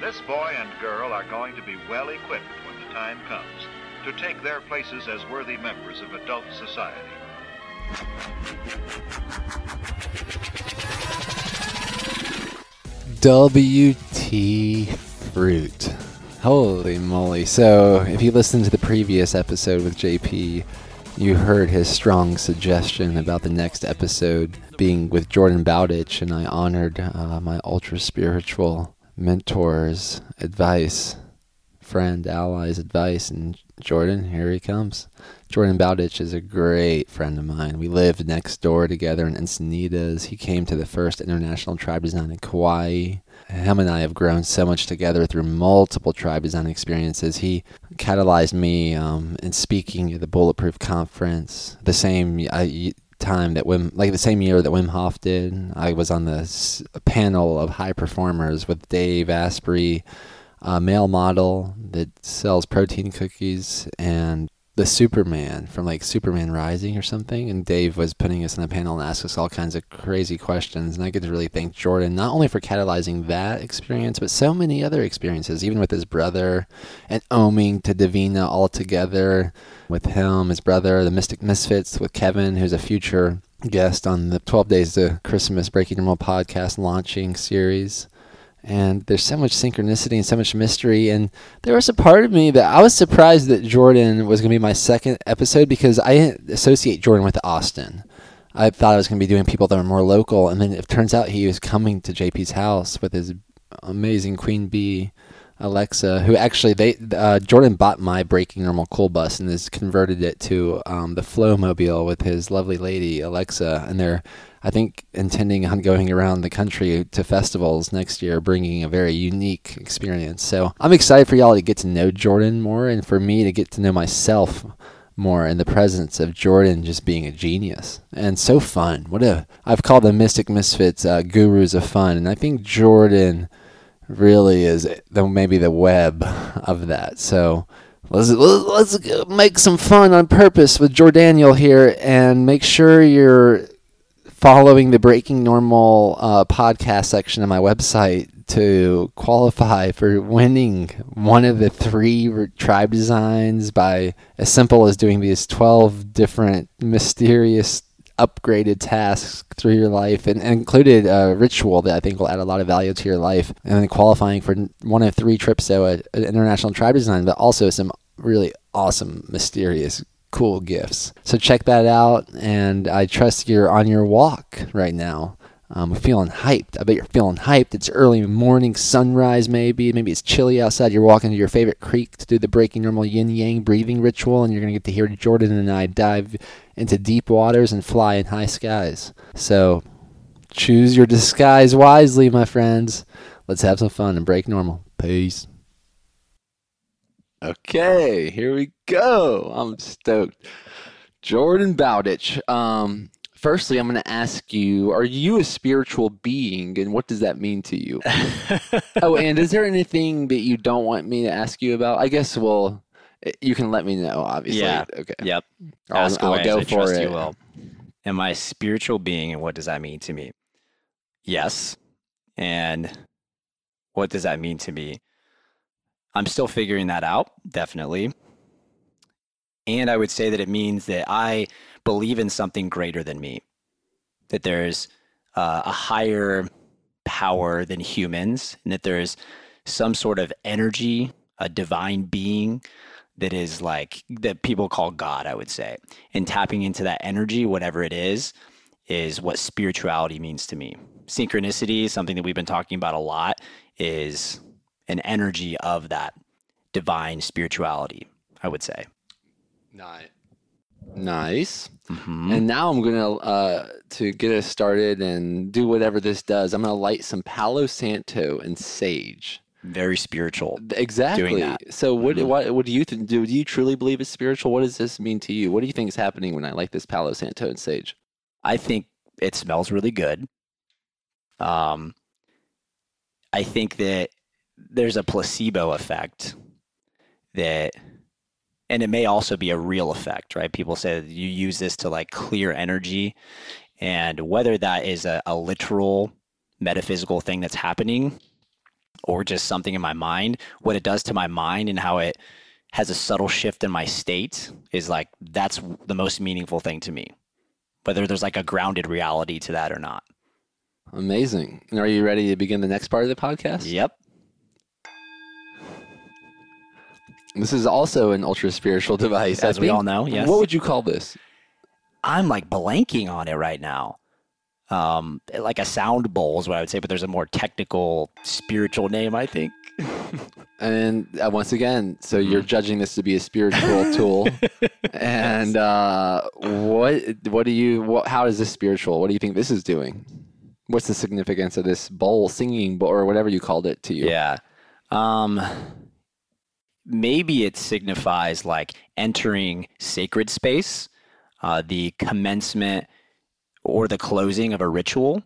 This boy and girl are going to be well equipped when the time comes to take their places as worthy members of adult society. WT Fruit. Holy moly. So, if you listened to the previous episode with JP, you heard his strong suggestion about the next episode being with Jordan Bowditch, and I honored uh, my ultra spiritual mentor's advice, friend, allies, advice, and Jordan, here he comes. Jordan Bowditch is a great friend of mine. We lived next door together in Encinitas. He came to the first International Tribe Design in Kauai him and I have grown so much together through multiple tribe design experiences. He catalyzed me um, in speaking at the Bulletproof Conference the same uh, time that Wim, like the same year that Wim Hof did. I was on the s- panel of high performers with Dave Asprey, a male model that sells protein cookies, and the Superman from like Superman Rising or something, and Dave was putting us in the panel and asked us all kinds of crazy questions. And I get to really thank Jordan not only for catalyzing that experience, but so many other experiences, even with his brother and oming to Divina all together with him, his brother, the Mystic Misfits with Kevin, who's a future guest on the 12 Days to Christmas Breaking Normal podcast launching series. And there's so much synchronicity and so much mystery. And there was a part of me that i was surprised that jordan was going to be my second episode because i associate jordan with austin. I thought i was going to be doing people that were more local. And then it turns out he was coming to jp's house with his amazing queen bee Alexa, who actually they uh, Jordan bought my Breaking Normal cool bus and has converted it to um, the Flow Mobile with his lovely lady Alexa, and they're I think intending on going around the country to festivals next year, bringing a very unique experience. So I'm excited for y'all to get to know Jordan more, and for me to get to know myself more in the presence of Jordan just being a genius and so fun. What a I've called the Mystic Misfits uh, gurus of fun, and I think Jordan really is the, maybe the web of that. So let's let's make some fun on purpose with Jordaniel here, and make sure you're following the Breaking Normal uh, podcast section of my website to qualify for winning one of the three tribe designs by as simple as doing these 12 different mysterious upgraded tasks through your life and, and, included a ritual that I think will add a lot of value to your life and then qualifying for one of three trips to an international tribe design, but also some really awesome, mysterious, cool gifts. So check that out. And I trust you're on your walk right now. I'm um, feeling hyped. I bet you're feeling hyped. It's early morning, sunrise maybe. Maybe it's chilly outside. You're walking to your favorite creek to do the breaking normal yin yang breathing ritual, and you're going to get to hear Jordan and I dive into deep waters and fly in high skies. So choose your disguise wisely, my friends. Let's have some fun and break normal. Peace. Okay, here we go. I'm stoked. Jordan Bowditch. Um, firstly, I'm going to ask you: Are you a spiritual being, and what does that mean to you? oh, and is there anything that you don't want me to ask you about? I guess well, eh, you can let me know. Obviously, yeah. Okay. Yep. I'll, ask I'll go I for it. You will. Am I a spiritual being, and what does that mean to me? Yes. And what does that mean to me? I'm still figuring that out, definitely. And I would say that it means that I believe in something greater than me, that there's uh, a higher power than humans, and that there's some sort of energy, a divine being that is like that people call God, I would say. And tapping into that energy, whatever it is, is what spirituality means to me. Synchronicity, something that we've been talking about a lot, is an energy of that divine spirituality, I would say. Nice. Nice. Mhm. And now I'm gonna uh, to get us started and do whatever this does. I'm gonna light some Palo Santo and sage. Very spiritual. Exactly. So what, Mhm. what what do you th- do? Do you truly believe it's spiritual? What does this mean to you? What do you think is happening when I light this Palo Santo and sage? I think it smells really good. Um, I think that there's a placebo effect that, and it may also be a real effect, right? People say that you use this to like clear energy, and whether that is a, a literal metaphysical thing that's happening, or just something in my mind, what it does to my mind and how it has a subtle shift in my state is like that's the most meaningful thing to me. Whether there's like a grounded reality to that or not. Amazing. And are you ready to begin the next part of the podcast? Yep. This is also an ultra spiritual device. As we all know, yes. What would you call this? I'm like blanking on it right now. Um, like a sound bowl is what I would say, but there's a more technical, spiritual name, I think. And uh, once again, so Mm-hmm. you're judging this to be a spiritual tool. And uh, what what do you what, how is this spiritual? What do you think this is doing? What's the significance of this bowl singing bowl or whatever you called it to you? Yeah. Um, maybe it signifies like entering sacred space, uh, the commencement or the closing of a ritual,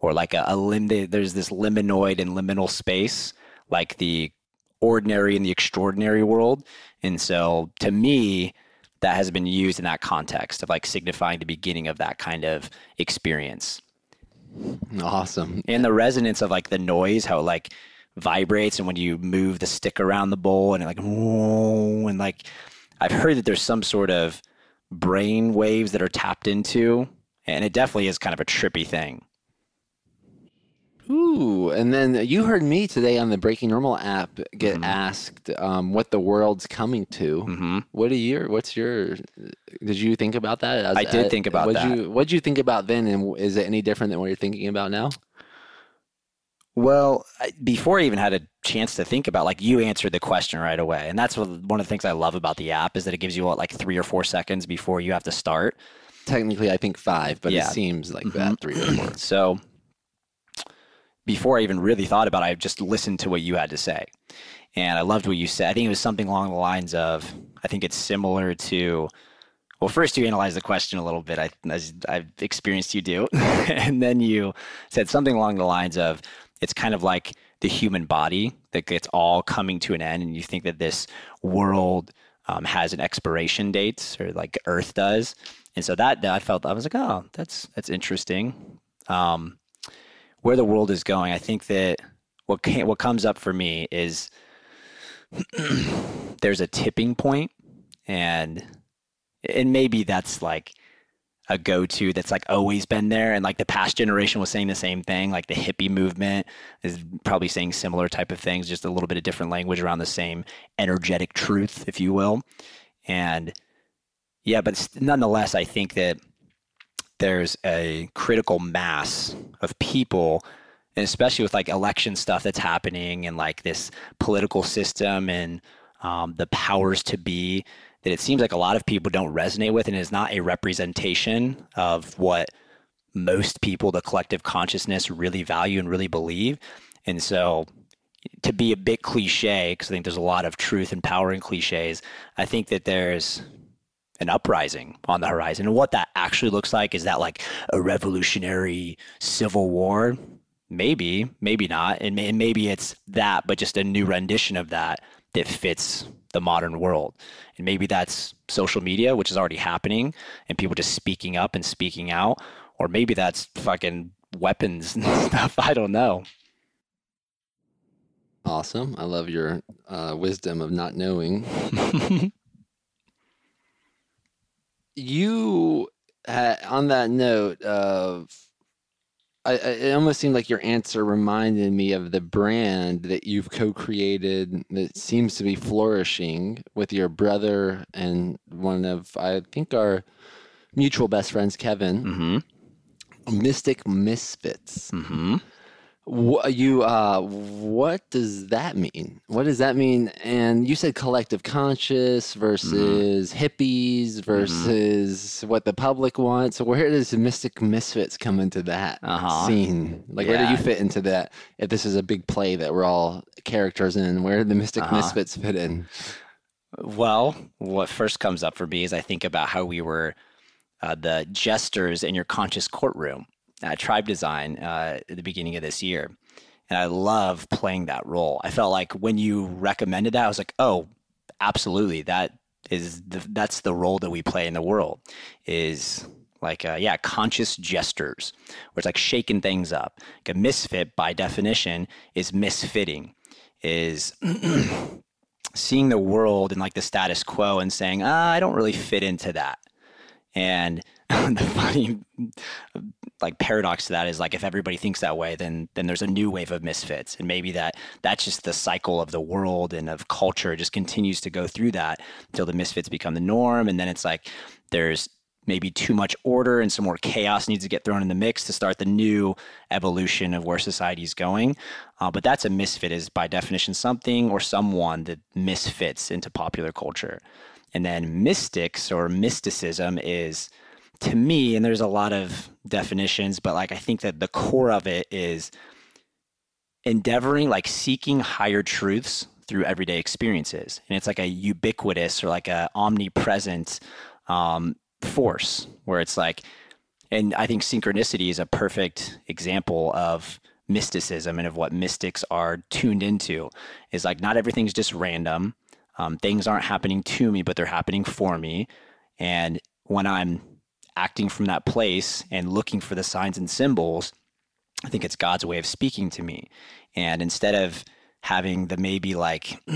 or like a, a lim- there's this liminoid and liminal space, like the ordinary and the extraordinary world. And so to me, that has been used in that context of like signifying the beginning of that kind of experience Awesome. and the resonance of like the noise, how like vibrates, and when you move the stick around the bowl, and it like and like I've heard that there's some sort of brain waves that are tapped into, and it definitely is kind of a trippy thing. Ooh, and then you heard me today on the Breaking Normal app get Mhm. asked um, what the world's coming to. hmm What are your? What's your? Did you think about that? As- I did uh, think about what'd that. You, what'd you think about then, and is it any different than what you're thinking about now? Well, before I even had a chance to think about, like you answered the question right away, and that's what, one of the things I love about the app is that it gives you what, like three or four seconds before you have to start. Technically, I think five, but Yeah. it seems like Mhm. that three or four. So before I even really thought about it, I just listened to what you had to say. And I loved what you said. I think it was something along the lines of I think it's similar to well, first you analyzed the question a little bit, I, as I've experienced you do. and then you said something along the lines of it's kind of like the human body that it's all coming to an end. And you think that this world um, has an expiration date or like Earth does. And so that, that I felt, I was like, oh, that's, that's interesting. Um, where the world is going, I think that what can, what comes up for me is there's a tipping point, and and maybe that's like a go-to that's like always been there, and like the past generation was saying the same thing. Like the hippie movement is probably saying similar type of things, just a little bit of different language around the same energetic truth, if you will. And yeah, but nonetheless, I think that there's a critical mass of people and especially with like election stuff that's happening and like this political system and um, the powers to be that it seems like a lot of people don't resonate with and is not a representation of what most people the collective consciousness really value and really believe and so to be a bit cliche because i think there's a lot of truth and power in cliches i think that there's an uprising on the horizon. And what that actually looks like is that like a revolutionary civil war? Maybe, maybe not. And, and maybe it's that, but just a new rendition of that that fits the modern world. And maybe that's social media, which is already happening, and people just speaking up and speaking out. Or maybe that's fucking weapons and stuff. I don't know. Awesome. I love your uh, wisdom of not knowing. You, uh, on that note of, I, I, it almost seemed like your answer reminded me of the brand that you've co-created that seems to be flourishing with your brother and one of, I think, our mutual best friends, Kevin. hmm Mystic Misfits. hmm What you uh what does that mean? What does that mean? And you said collective conscious versus hippies versus what the public wants. So where does Mystic Misfits come into that Uh-huh. scene? Like where do you fit into that? If this is a big play that we're all characters in, where do the Mystic Uh-huh. Misfits fit in? Well, what first comes up for me is I think about how we were uh, the jesters in your conscious courtroom at Tribe Design uh, at the beginning of this year. And I love playing that role. I felt like when you recommended that, I was like, oh, absolutely. That is the, that's the role that we play in the world is like uh, yeah, conscious gestures, where it's like shaking things up. Like a misfit, by definition, is misfitting, is seeing the world and like the status quo and saying, ah, I don't really fit into that. And the funny like paradox to that is like if everybody thinks that way, then then there's a new wave of misfits, and maybe that that's just the cycle of the world and of culture just continues to go through that until the misfits become the norm, and then it's like there's maybe too much order and some more chaos needs to get thrown in the mix to start the new evolution of where society is going. Uh, but that's a misfit, is by definition something or someone that misfits into popular culture. And then mystics or mysticism is to me, and there's a lot of definitions, but like I think that the core of it is endeavoring, like seeking higher truths through everyday experiences. And it's like a ubiquitous or like a omnipresent um, force where it's like, and I think synchronicity is a perfect example of mysticism and of what mystics are tuned into is like not everything's just random. Um, things aren't happening to me, but they're happening for me. And when I'm acting from that place and looking for the signs and symbols, I think it's God's way of speaking to me. And instead of having the maybe like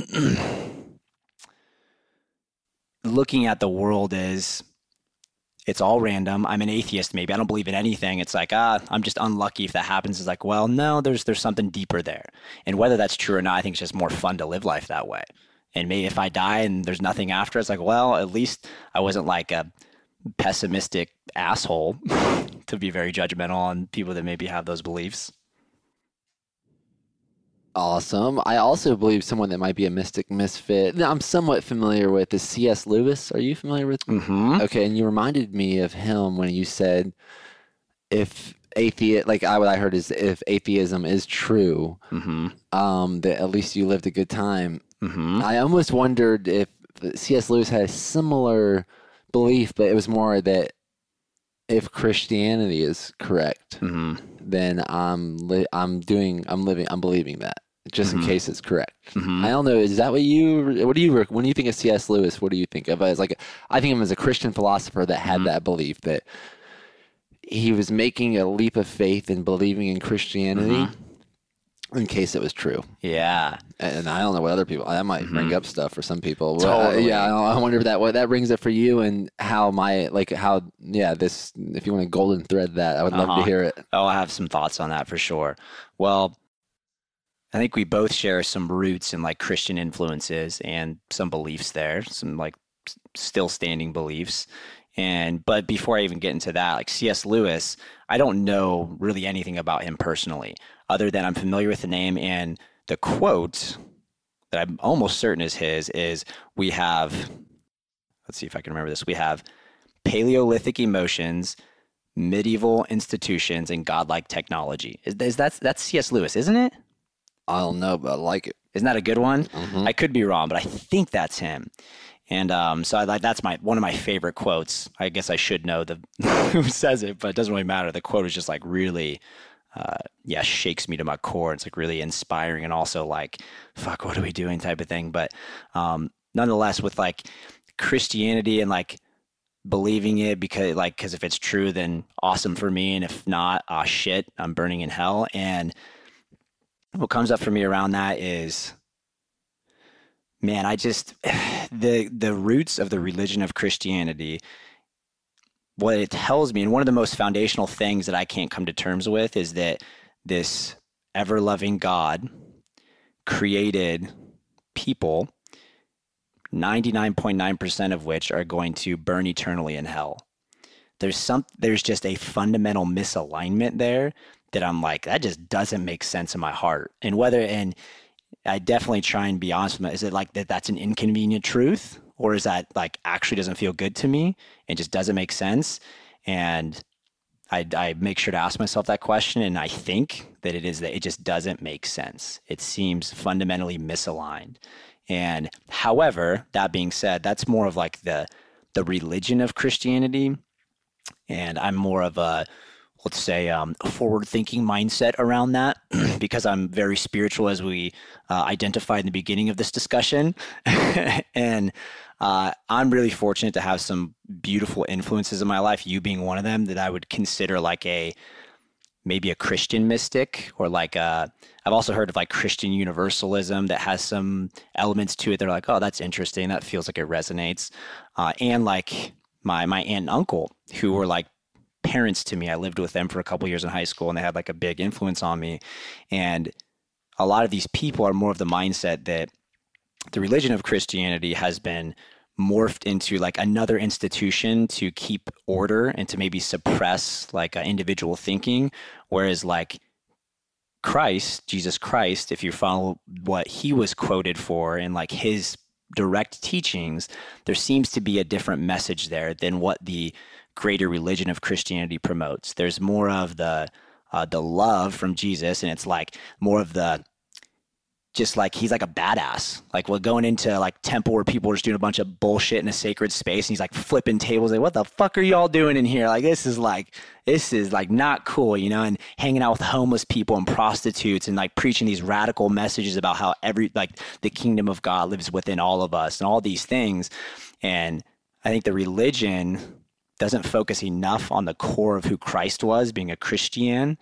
looking at the world as it's all random. I'm an atheist, maybe. I don't believe in anything. It's like, ah, I'm just unlucky if that happens. It's like, well, no, there's there's something deeper there. And whether that's true or not, I think it's just more fun to live life that way. And maybe if I die and there's nothing after, it's like, well, at least I wasn't like a pessimistic asshole to be very judgmental on people that maybe have those beliefs. Awesome. I also believe someone that might be a mystic misfit. I'm somewhat familiar with is C.S. Lewis. Are you familiar with? Mm-hmm. Okay, and you reminded me of him when you said, "If atheist, like I what I heard is if atheism is true, Mm-hmm. um, that at least you lived a good time." Mm-hmm. I almost wondered if C.S. Lewis had a similar belief, but it was more that if Christianity is correct, Mm-hmm. then I'm li- I'm doing I'm living I'm believing that just in Mhm. case it's correct. Mm-hmm. I don't know. Is that what you? What do you? When you think of C.S. Lewis, what do you think of as like? I think of him as a Christian philosopher that had Mhm. that belief that he was making a leap of faith and believing in Christianity Mm-hmm. In case it was true. Yeah. And I don't know what other people. That might bring Mhm. up stuff for some people. Well, Totally. yeah, I wonder if that what that brings up for you and how my like how yeah this if you want to golden thread that I would love Uh-huh. to hear it. Oh, I have some thoughts on that for sure. Well, I think we both share some roots in like Christian influences and some beliefs there, some like still standing beliefs. And but before I even get into that, like C.S. Lewis, I don't know really anything about him personally, other than I'm familiar with the name and the quote that I'm almost certain is his is we have let's see if I can remember this. We have Paleolithic emotions, medieval institutions, and godlike technology. Is, is that that's C.S. Lewis, isn't it? I don't know, but I like it. Isn't that a good one? Mhm. I could be wrong, but I think that's him. And um, so I that's my one of my favorite quotes. I guess I should know the who says it, but it doesn't really matter. The quote is just like really, uh, yeah, shakes me to my core. It's like really inspiring and also like, fuck, what are we doing type of thing. But um, nonetheless, with like Christianity and like believing it because like because if it's true, then awesome for me, and if not, ah shit, I'm burning in hell. And what comes up for me around that is man i just the the roots of the religion of christianity what it tells me and one of the most foundational things that i can't come to terms with is that this ever loving god created people 99.9% of which are going to burn eternally in hell there's some there's just a fundamental misalignment there that I'm like, that just doesn't make sense in my heart. And whether, and I definitely try and be honest with them. Is it like that that's an inconvenient truth? Or is that like actually doesn't feel good to me and just doesn't make sense? And I, I make sure to ask myself that question. And I think that it is that it just doesn't make sense. It seems fundamentally misaligned. And however, that being said, that's more of like the, the religion of Christianity. And I'm more of a, let's say, um, forward thinking mindset around that because I'm very spiritual, as we uh, identified in the beginning of this discussion. and uh, I'm really fortunate to have some beautiful influences in my life, you being one of them, that I would consider like a maybe a Christian mystic or like a, I've also heard of like Christian universalism that has some elements to it. They're like, oh, that's interesting. That feels like it resonates. Uh, and like my my aunt and uncle who were like parents to me. I lived with them for a couple years in high school, and they had like a big influence on me. And a lot of these people are more of the mindset that the religion of Christianity has been morphed into like another institution to keep order and to maybe suppress like individual thinking whereas like christ jesus christ if you follow what he was quoted for and like his direct teachings there seems to be a different message there than what the greater religion of christianity promotes there's more of the uh, the love from jesus and it's like more of the just like he's like a badass. Like we're going into like temple where people are just doing a bunch of bullshit in a sacred space, and he's like flipping tables. Like, what the fuck are y'all doing in here? Like this is like this is like not cool, you know. And hanging out with homeless people and prostitutes, and like preaching these radical messages about how every like the kingdom of God lives within all of us, and all these things. And I think the religion doesn't focus enough on the core of who Christ was, being a Christian,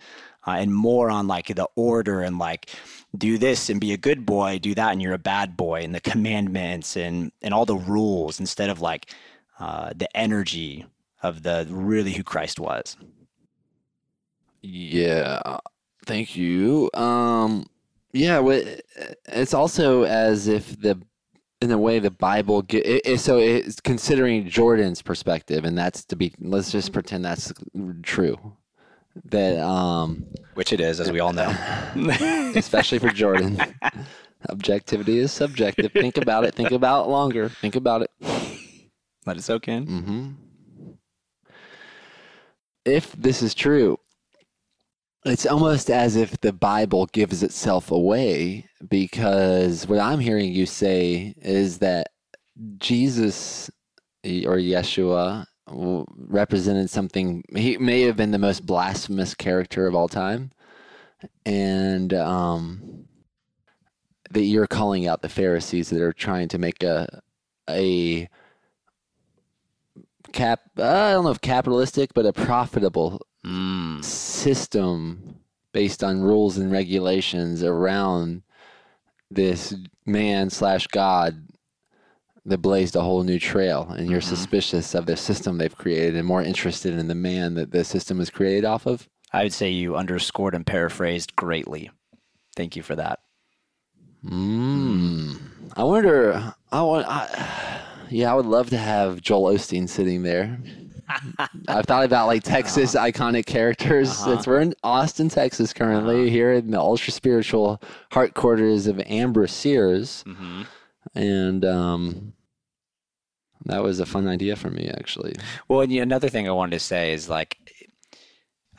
uh, and more on like the order and like do this and be a good boy, do that and you're a bad boy, and the commandments and and all the rules instead of like uh, the energy of the really who Christ was. Yeah, thank you. Um, yeah, it's also as if the in a way the Bible it, it, so it's considering Jordan's perspective, and that's to be. Let's just pretend that's true. That um which it is as we all know. especially for jordan. Objectivity is subjective. Think about it. Think about it longer. Think about it. Let it soak in. Mm-hmm. if this is true it's almost as if the bible gives itself away because what i'm hearing you say is that jesus or yeshua represented something. He may have been the most blasphemous character of all time, and um, that you're calling out the Pharisees that are trying to make a a cap. I don't know if capitalistic, but a profitable mm. system based on rules and regulations around this man slash God that blazed a whole new trail and you're mm-hmm. suspicious of the system they've created and more interested in the man that the system was created off of? I would say you underscored and paraphrased greatly. Thank you for that. Mm. I wonder. I want. I, yeah, I would love to have Joel Osteen sitting there. I've thought about like Texas uh-huh. iconic characters. Uh-huh. we're in Austin, Texas, currently uh-huh. here in the ultra spiritual heart quarters of Amber Sears, mm-hmm. and um, that was a fun idea for me, actually. Well, and another thing I wanted to say is like,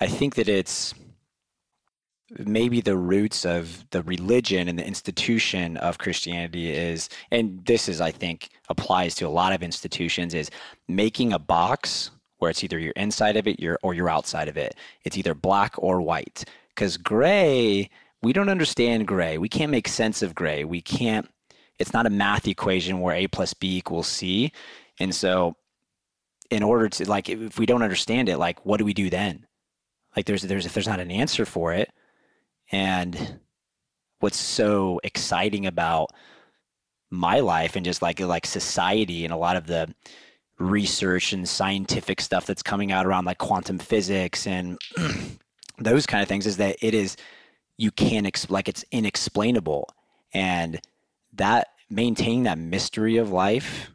I think that it's maybe the roots of the religion and the institution of Christianity is, and this is, I think, applies to a lot of institutions, is making a box where it's either you're inside of it you're, or you're outside of it. It's either black or white. Because gray, we don't understand gray. We can't make sense of gray. We can't it's not a math equation where a plus b equals c and so in order to like if we don't understand it like what do we do then like there's there's if there's not an answer for it and what's so exciting about my life and just like like society and a lot of the research and scientific stuff that's coming out around like quantum physics and those kind of things is that it is you can't exp- like it's inexplainable and that maintaining that mystery of life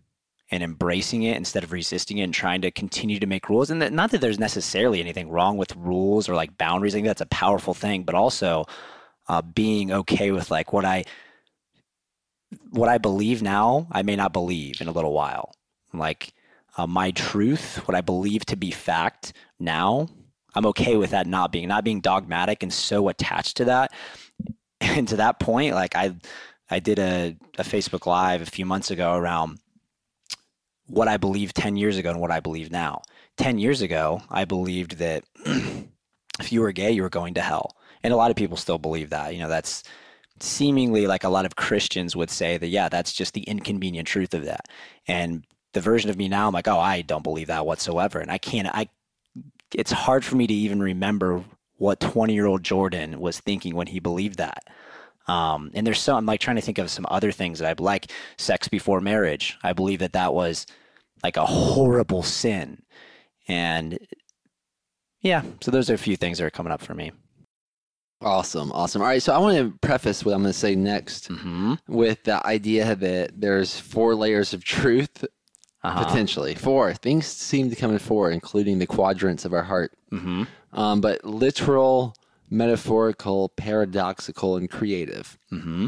and embracing it instead of resisting it and trying to continue to make rules. And that, not that there's necessarily anything wrong with rules or like boundaries. I think that's a powerful thing, but also uh, being okay with like what I what I believe now, I may not believe in a little while. Like uh, my truth, what I believe to be fact now, I'm okay with that not being not being dogmatic and so attached to that. And to that point, like I I did a, a Facebook Live a few months ago around what I believed 10 years ago and what I believe now. 10 years ago, I believed that if you were gay, you were going to hell. And a lot of people still believe that. You know, that's seemingly like a lot of Christians would say that, yeah, that's just the inconvenient truth of that. And the version of me now, I'm like, oh, I don't believe that whatsoever. And I can't, I, it's hard for me to even remember what 20 year old Jordan was thinking when he believed that. Um, and there's some, I'm like trying to think of some other things that I like sex before marriage. I believe that that was like a horrible sin. And yeah, so those are a few things that are coming up for me. Awesome, awesome. All right, so I want to preface what I'm going to say next Mm-hmm. with the idea that there's four layers of truth, Uh-huh. potentially. Four. Things seem to come in four, including the quadrants of our heart. Mm-hmm. Um, but literal, metaphorical, paradoxical, and creative. Mm-hmm.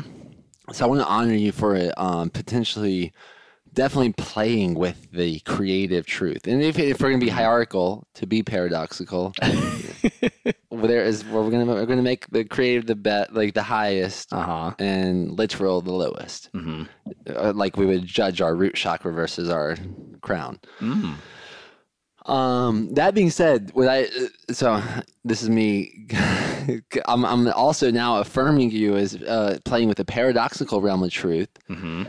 So I want to honor you for um, potentially, definitely playing with the creative truth. And if, if we're going to be hierarchical, to be paradoxical, there is we're going to we're going to make the creative the bet like the highest, Uh-huh. and literal the lowest. Mm-hmm. Uh, like we would judge our root chakra versus our crown. Mm. Um, that being said, what I uh, so this is me. I'm I'm also now affirming you as uh, playing with the paradoxical realm of truth, Mm-hmm.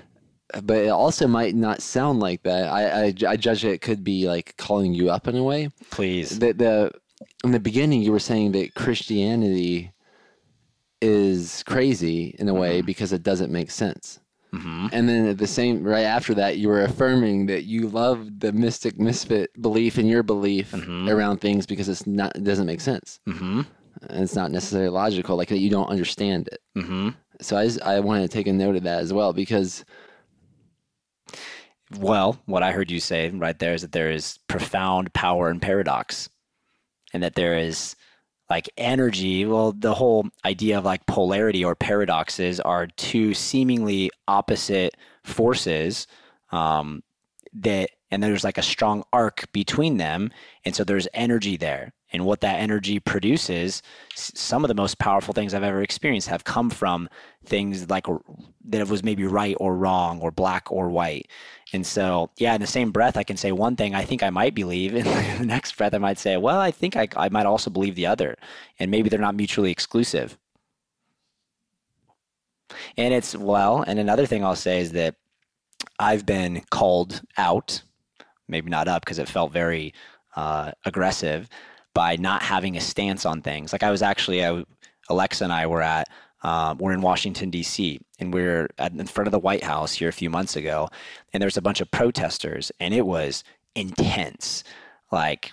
But it also might not sound like that. I I, I judge it could be like calling you up in a way. Please. The the in the beginning you were saying that Christianity is crazy in a way because it doesn't make sense. Mm-hmm. And then at the same right after that, you were affirming that you love the mystic misfit belief in your belief Mhm. around things because it's not it doesn't make sense Mm-hmm. and it's not necessarily logical, like that you don't understand it. Mm-hmm. So I just, I wanted to take a note of that as well because Well, what I heard you say right there is that there is profound power in paradox, and that there is like energy. Well, the whole idea of like polarity or paradoxes are two seemingly opposite forces um, that, and there's like a strong arc between them, and so there's energy there. And what that energy produces, some of the most powerful things I've ever experienced have come from things like that was maybe right or wrong or black or white. And so, yeah, in the same breath, I can say one thing I think I might believe, and the next breath, I might say, well, I think I, I might also believe the other. And maybe they're not mutually exclusive. And it's, well, and another thing I'll say is that I've been called out, maybe not up because it felt very uh, aggressive, by not having a stance on things. Like I was actually, I, Alexa and I were at, um, we're in Washington, D.C., and we're at, in front of the White House here a few months ago, and there's a bunch of protesters, and it was intense. Like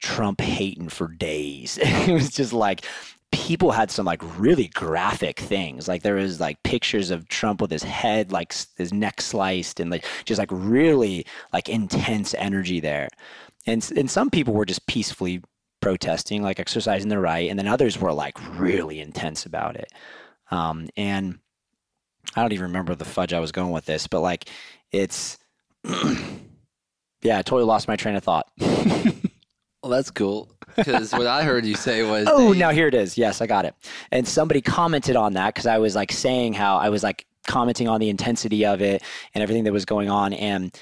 Trump hating for days. it was just like people had some like really graphic things. Like there was like pictures of Trump with his head, like his neck sliced, and like just like really like intense energy there. And and some people were just peacefully protesting, like exercising their right, and then others were like really intense about it. Um, and I don't even remember the fudge I was going with this, but like it's yeah, I totally lost my train of thought. well, that's cool because what I heard you say was Oh, that now here it is. Yes, I got it. And somebody commented on that because I was like saying how I was like commenting on the intensity of it and everything that was going on. And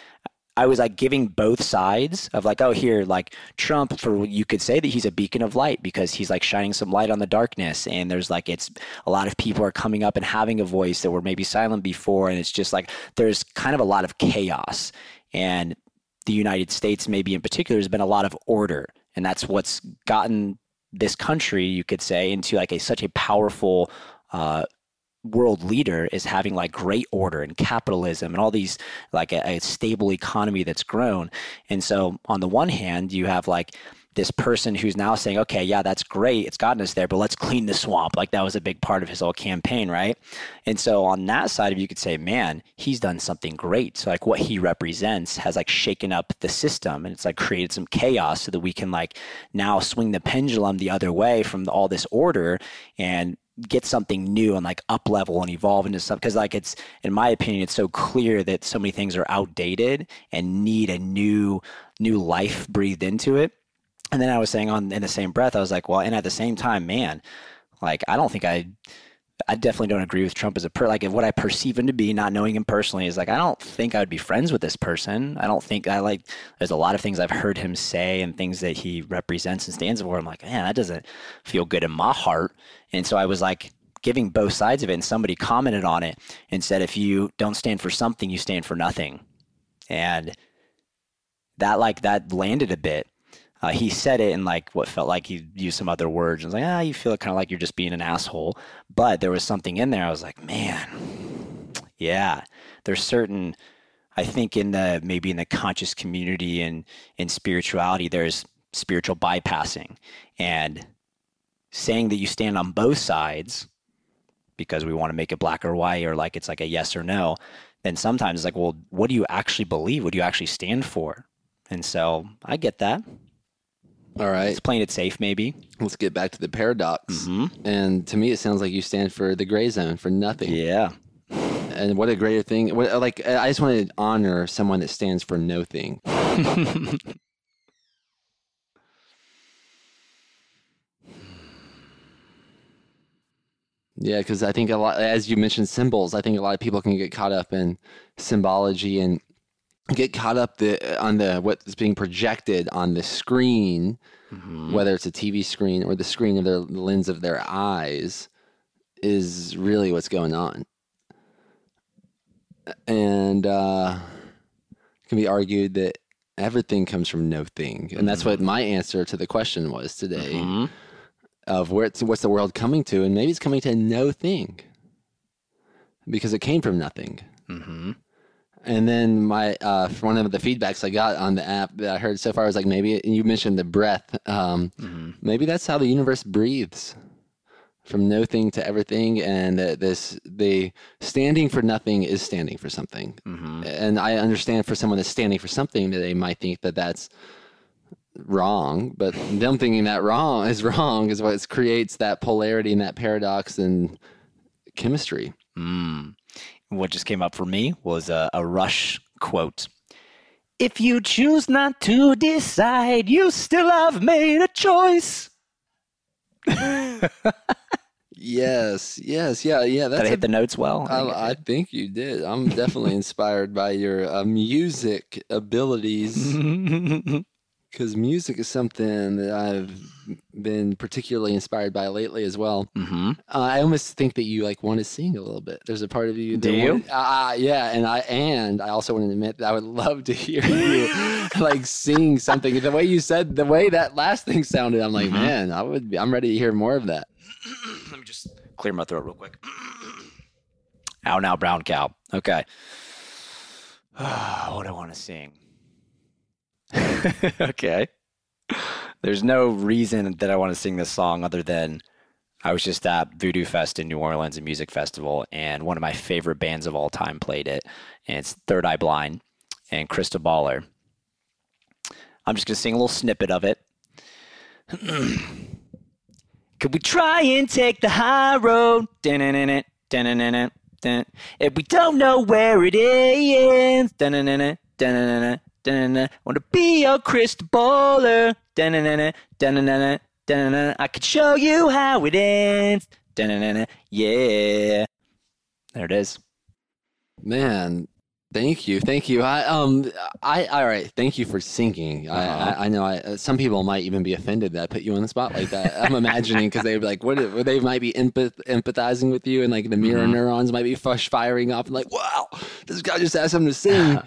I was like giving both sides of like, oh, here, like Trump, for you could say that he's a beacon of light because he's like shining some light on the darkness. And there's like, it's a lot of people are coming up and having a voice that were maybe silent before. And it's just like, there's kind of a lot of chaos. And the United States, maybe in particular, has been a lot of order. And that's what's gotten this country, you could say, into like a such a powerful uh, world leader is having like great order and capitalism and all these like a, a stable economy that's grown. And so on the one hand, you have like this person who's now saying, okay, yeah, that's great. It's gotten us there, but let's clean the swamp. Like that was a big part of his whole campaign, right? And so on that side of you could say, man, he's done something great. So like what he represents has like shaken up the system and it's like created some chaos so that we can like now swing the pendulum the other way from all this order and get something new and like up level and evolve into something because like it's in my opinion it's so clear that so many things are outdated and need a new new life breathed into it and then i was saying on in the same breath i was like well and at the same time man like i don't think i I definitely don't agree with Trump as a per like what I perceive him to be, not knowing him personally, is like I don't think I would be friends with this person. I don't think I like. There's a lot of things I've heard him say and things that he represents and stands for. I'm like, man, that doesn't feel good in my heart. And so I was like giving both sides of it, and somebody commented on it and said, if you don't stand for something, you stand for nothing, and that like that landed a bit. Uh, he said it in like what felt like he used some other words. I was like, ah, you feel kind of like you're just being an asshole. But there was something in there. I was like, man, yeah. There's certain, I think in the maybe in the conscious community and in spirituality, there's spiritual bypassing and saying that you stand on both sides because we want to make it black or white or like it's like a yes or no. Then sometimes it's like, well, what do you actually believe? What do you actually stand for? And so I get that. All right. It's playing it safe, maybe. Let's get back to the paradox. Mm-hmm. And to me, it sounds like you stand for the gray zone, for nothing. Yeah. And what a greater thing! What, like I just want to honor someone that stands for no thing. Yeah, because I think a lot, as you mentioned, symbols. I think a lot of people can get caught up in symbology and get caught up the on the what's being projected on the screen, Mhm. whether it's a TV screen or the screen of their the lens of their eyes, is really what's going on. And uh, it can be argued that everything comes from no thing, and that's what my answer to the question was today Mhm. Of where it's, what's the world coming to, and maybe it's coming to no thing because it came from nothing. Mhm. And then my uh, one of the feedbacks I got on the app that I heard so far was like maybe you mentioned the breath. Um, Mhm. Maybe that's how the universe breathes from no thing to everything, and that this the standing for nothing is standing for something. Mhm. And I understand for someone that's standing for something that they might think that that's wrong, but them thinking that wrong is wrong is what creates that polarity and that paradox and chemistry. Mm. What just came up for me was a, a Rush quote. If you choose not to decide, you still have made a choice. Yes, yes, yeah, yeah. Did That's I a hit the notes well? I think I I, I think you did. I'm definitely inspired by your uh, music abilities did. because music is something that I've been particularly inspired by lately as well. hmm Uh, I almost think that you like want to sing a little bit. There's a part of you. That Do you? Uh, yeah, and I and I also want to admit that I would love to hear you like sing something. The way you said, the way that last thing sounded, I'm like, Mhm. man, I would. Be, I'm ready to hear more of that. Let me just clear my throat real quick. Ow now, brown cow. Okay. what do I want to sing? okay. There's no reason that I want to sing this song other than I was just at Voodoo Fest in New Orleans, a music festival, and one of my favorite bands of all time played it. And it's Third Eye Blind and Crystal Baller. I'm just going to sing a little snippet of it. Could we try and take the high road? If we don't know where it ends, want to be a crystal baller. Dun-dun-dun-dun, dun-dun-dun-dun, dun-dun-dun. I could show you how it ends. Dun-dun-dun-dun, Yeah. There it is. Man, thank you, thank you. I um, I all right. Thank you for singing. I, Uh-huh. I I know. I some people might even be offended that I put you on the spot like that. I'm imagining because they'd be like, what? They might be empath, empathizing with you, and like the mirror Mhm. neurons might be fush firing up, and like, wow, this guy just asked him to sing.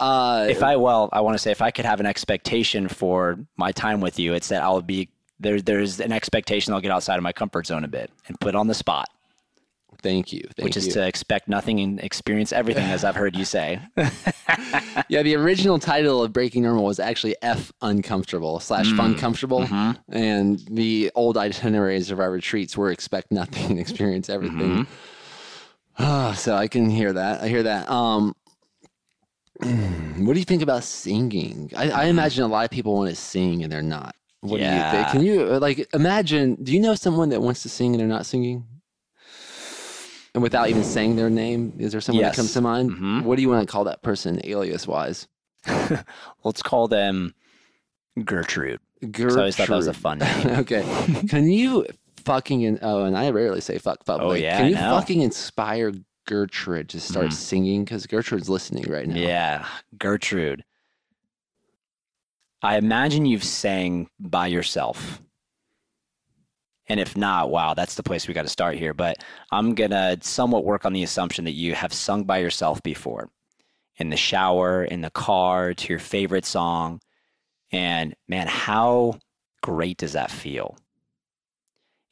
Uh, If I well, I want to say if I could have an expectation for my time with you, it's that I'll be there. There's an expectation I'll get outside of my comfort zone a bit and put on the spot, thank you, thank which you. is to expect nothing and experience everything, as I've heard you say. yeah, the original title of Breaking Normal was actually F Uncomfortable slash Fun Mm-hmm. And the old itineraries of our retreats were expect nothing and experience everything. Ah, so I can hear that. I hear that. Um, what do you think about singing? I, I imagine a lot of people want to sing and they're not. What do you think? Can you uh, like imagine? Do you know someone that wants to sing and they're not singing? And without even saying their name, is there someone Yes. that comes to mind? Mhm. What do you want to call that person, alias wise? Let's call them Gertrude. Gertrude. I always thought that was a fun name. okay. Can you fucking in, oh, and I rarely say fuck public. Oh, yeah, Can you fucking inspire Gertrude to start Mhm. singing? Because Gertrude's listening right now. Yeah, Gertrude. I imagine you've sang by yourself. And if not, wow, that's the place we got to start here. But I'm going to somewhat work on the assumption that you have sung by yourself before in the shower, in the car, to your favorite song. And man, how great does that feel?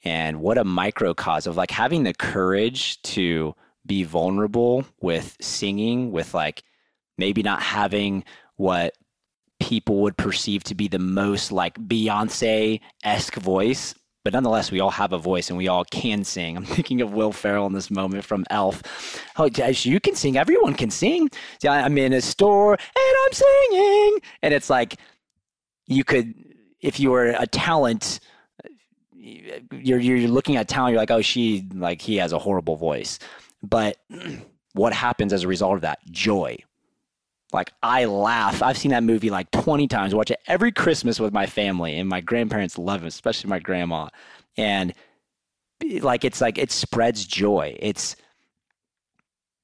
And what a microcosm of like having the courage to be vulnerable with singing, with like maybe not having what people would perceive to be the most like Beyonce esque voice. But nonetheless, we all have a voice and we all can sing. I'm thinking of Will Ferrell in this moment from Elf. Oh, Josh, you can sing. Everyone can sing. I'm in a store and I'm singing. And it's like, you could, if you were a talent, you're, you're looking at talent, you're like, oh, she, like, he has a horrible voice. But what happens as a result of that? Joy. Like I laugh. I've seen that movie like 20 times. Watch it every Christmas with my family, and my grandparents love it, especially my grandma. And like it's like it spreads joy. It's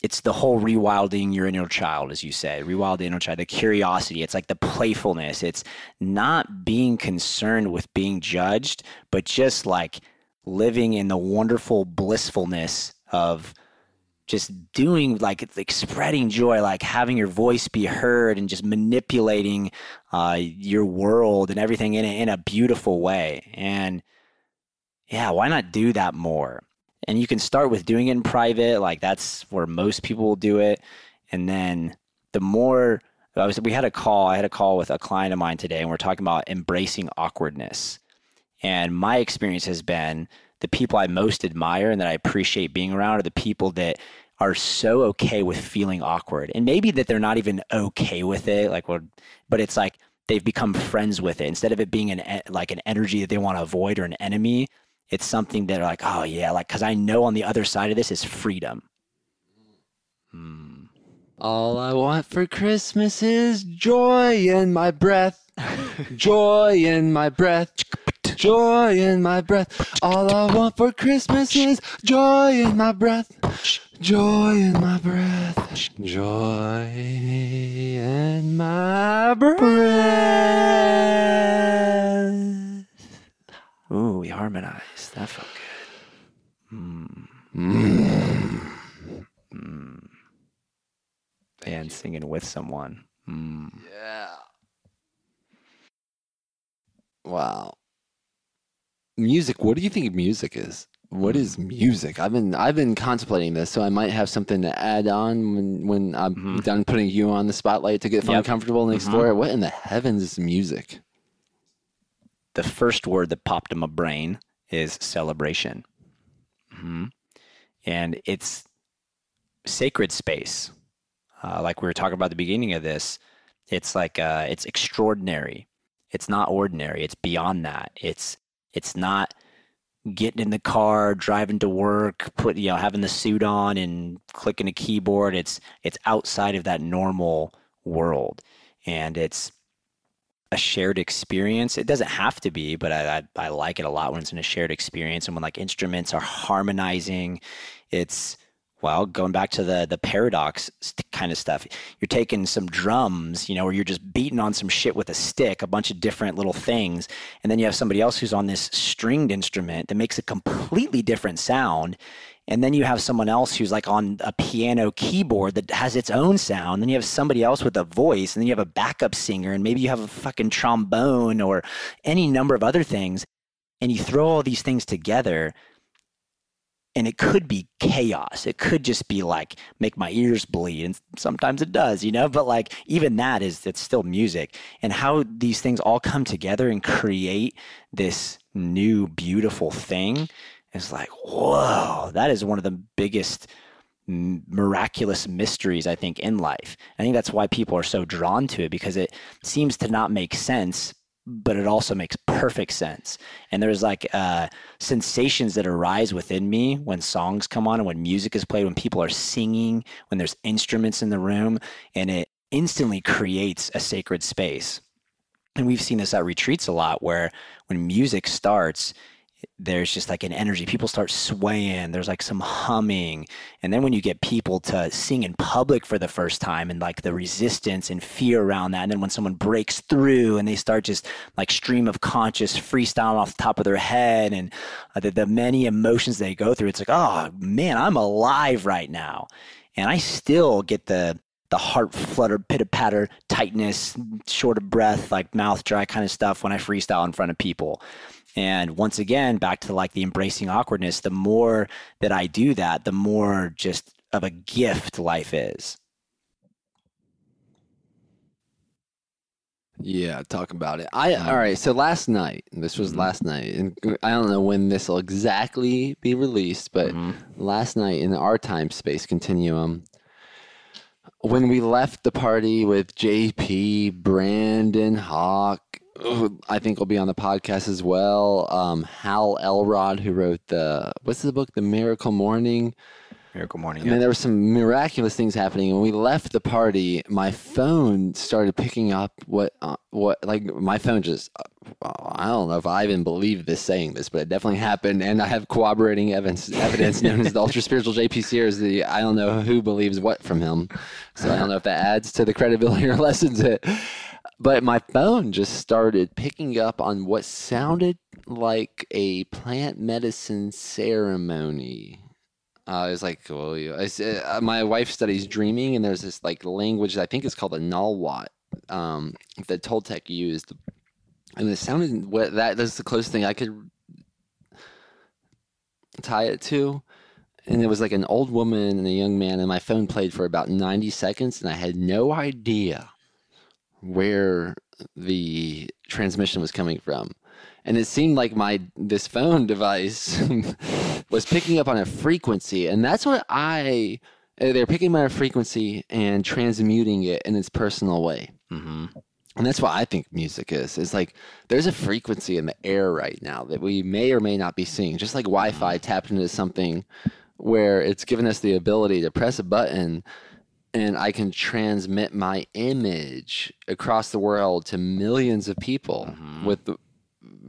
it's the whole rewilding your inner child, as you say, rewild the inner child, the curiosity. It's like the playfulness. It's not being concerned with being judged, but just like living in the wonderful blissfulness of just doing like like spreading joy like having your voice be heard and just manipulating uh, your world and everything in it in a beautiful way. And yeah why not do that more? And you can start with doing it in private like that's where most people will do it. And then the more I was, we had a call i had a call with a client of mine today and we're talking about embracing awkwardness. And my experience has been the people I most admire and that I appreciate being around are the people that are so okay with feeling awkward. And maybe that they're not even okay with it, like well, but it's like they've become friends with it instead of it being an like an energy that they want to avoid or an enemy. It's something that are like, oh yeah, like because I know on the other side of this is freedom. Hmm. All I want for Christmas is joy in my breath. joy in my breath. Joy in my breath. All I want for Christmas is joy in my breath. Joy in my breath. Joy in my breath. Ooh, we harmonized. That felt good. Hmm. Hmm. And singing with someone. Hmm. Yeah. Wow. Music. What do you think music is? What is music? I've been I've been contemplating this, so I might have something to add on when when I'm Mhm. done putting you on the spotlight to get fun Yep. comfortable and explore it. What in the heavens is music? the first word that popped in my brain is celebration. hmm And it's sacred space. Uh, like we were talking about at the beginning of this, it's like uh, it's extraordinary. It's not ordinary. It's beyond that. It's it's not getting in the car, driving to work, put you know having the suit on and clicking a keyboard. It's it's outside of that normal world, and it's a shared experience. It doesn't have to be, but I, I, I like it a lot when it's in a shared experience and when like instruments are harmonizing. It's well, going back to the the paradox kind of stuff. You're taking some drums, you know, where you're just beating on some shit with a stick, a bunch of different little things, and then you have somebody else who's on this stringed instrument that makes a completely different sound. And then you have someone else who's like on a piano keyboard that has its own sound. Then you have somebody else with a voice, and then you have a backup singer, and maybe you have a fucking trombone or any number of other things. And you throw all these things together, and it could be chaos. It could just be like make my ears bleed, and sometimes it does, you know. But like even that is it's still music, and how these things all come together and create this new beautiful thing is like whoa. That is one of the biggest miraculous mysteries I think in life. I think that's why people are so drawn to it because it seems to not make sense, but it also makes perfect sense. And there's like uh, sensations that arise within me when songs come on and when music is played, when people are singing, when there's instruments in the room, and it instantly creates a sacred space. And we've seen this at retreats a lot where when music starts, there's just like an energy. People start swaying. There's like some humming. And then when you get people to sing in public for the first time and like the resistance and fear around that. And then when someone breaks through and they start just like stream of conscious freestyle off the top of their head and uh, the, the many emotions they go through, it's like, oh man, I'm alive right now. And I still get the, the heart flutter, pitter patter, tightness, short of breath, like mouth dry kind of stuff when I freestyle in front of people. And once again, back to like the embracing awkwardness, the more that I do that, the more just of a gift life is. Yeah, talk about it. I all um, right. So last night, this was mm-hmm. last night, and I don't know when this will exactly be released, but mm-hmm. last night in our time space continuum, when we left the party with JP, Brandon, Hawk, I think will be on the podcast as well. Um, Hal Elrod, who wrote the what's the book, The Miracle Morning. Miracle Morning. I mean, there were some miraculous things happening. When we left the party, my phone started picking up what, uh, what, like my phone just, uh, I don't know if I even believe this saying this, but it definitely happened. And I have corroborating evidence, evidence known as the ultra spiritual JP Sears. The I don't know who believes what from him, so I don't know if that adds to the credibility or lessens it. But my phone just started picking up on what sounded like a plant medicine ceremony. Uh, it was like, well, I s- uh, my wife studies dreaming, and there's this like language I think is called a Nahuatl um, that Toltec used, and it sounded what that that's the closest thing I could tie it to. And it was like an old woman and a young man, and my phone played for about 90 seconds, and I had no idea where the transmission was coming from. And it seemed like my this phone device was picking up on a frequency, and that's what I uh, they're picking up on a frequency and transmuting it in its personal way. hmm And that's what I think music is. It's like there's a frequency in the air right now that we may or may not be seeing. Just like Wi-Fi tapped into something where it's given us the ability to press a button and I can transmit my image across the world to millions of people with the,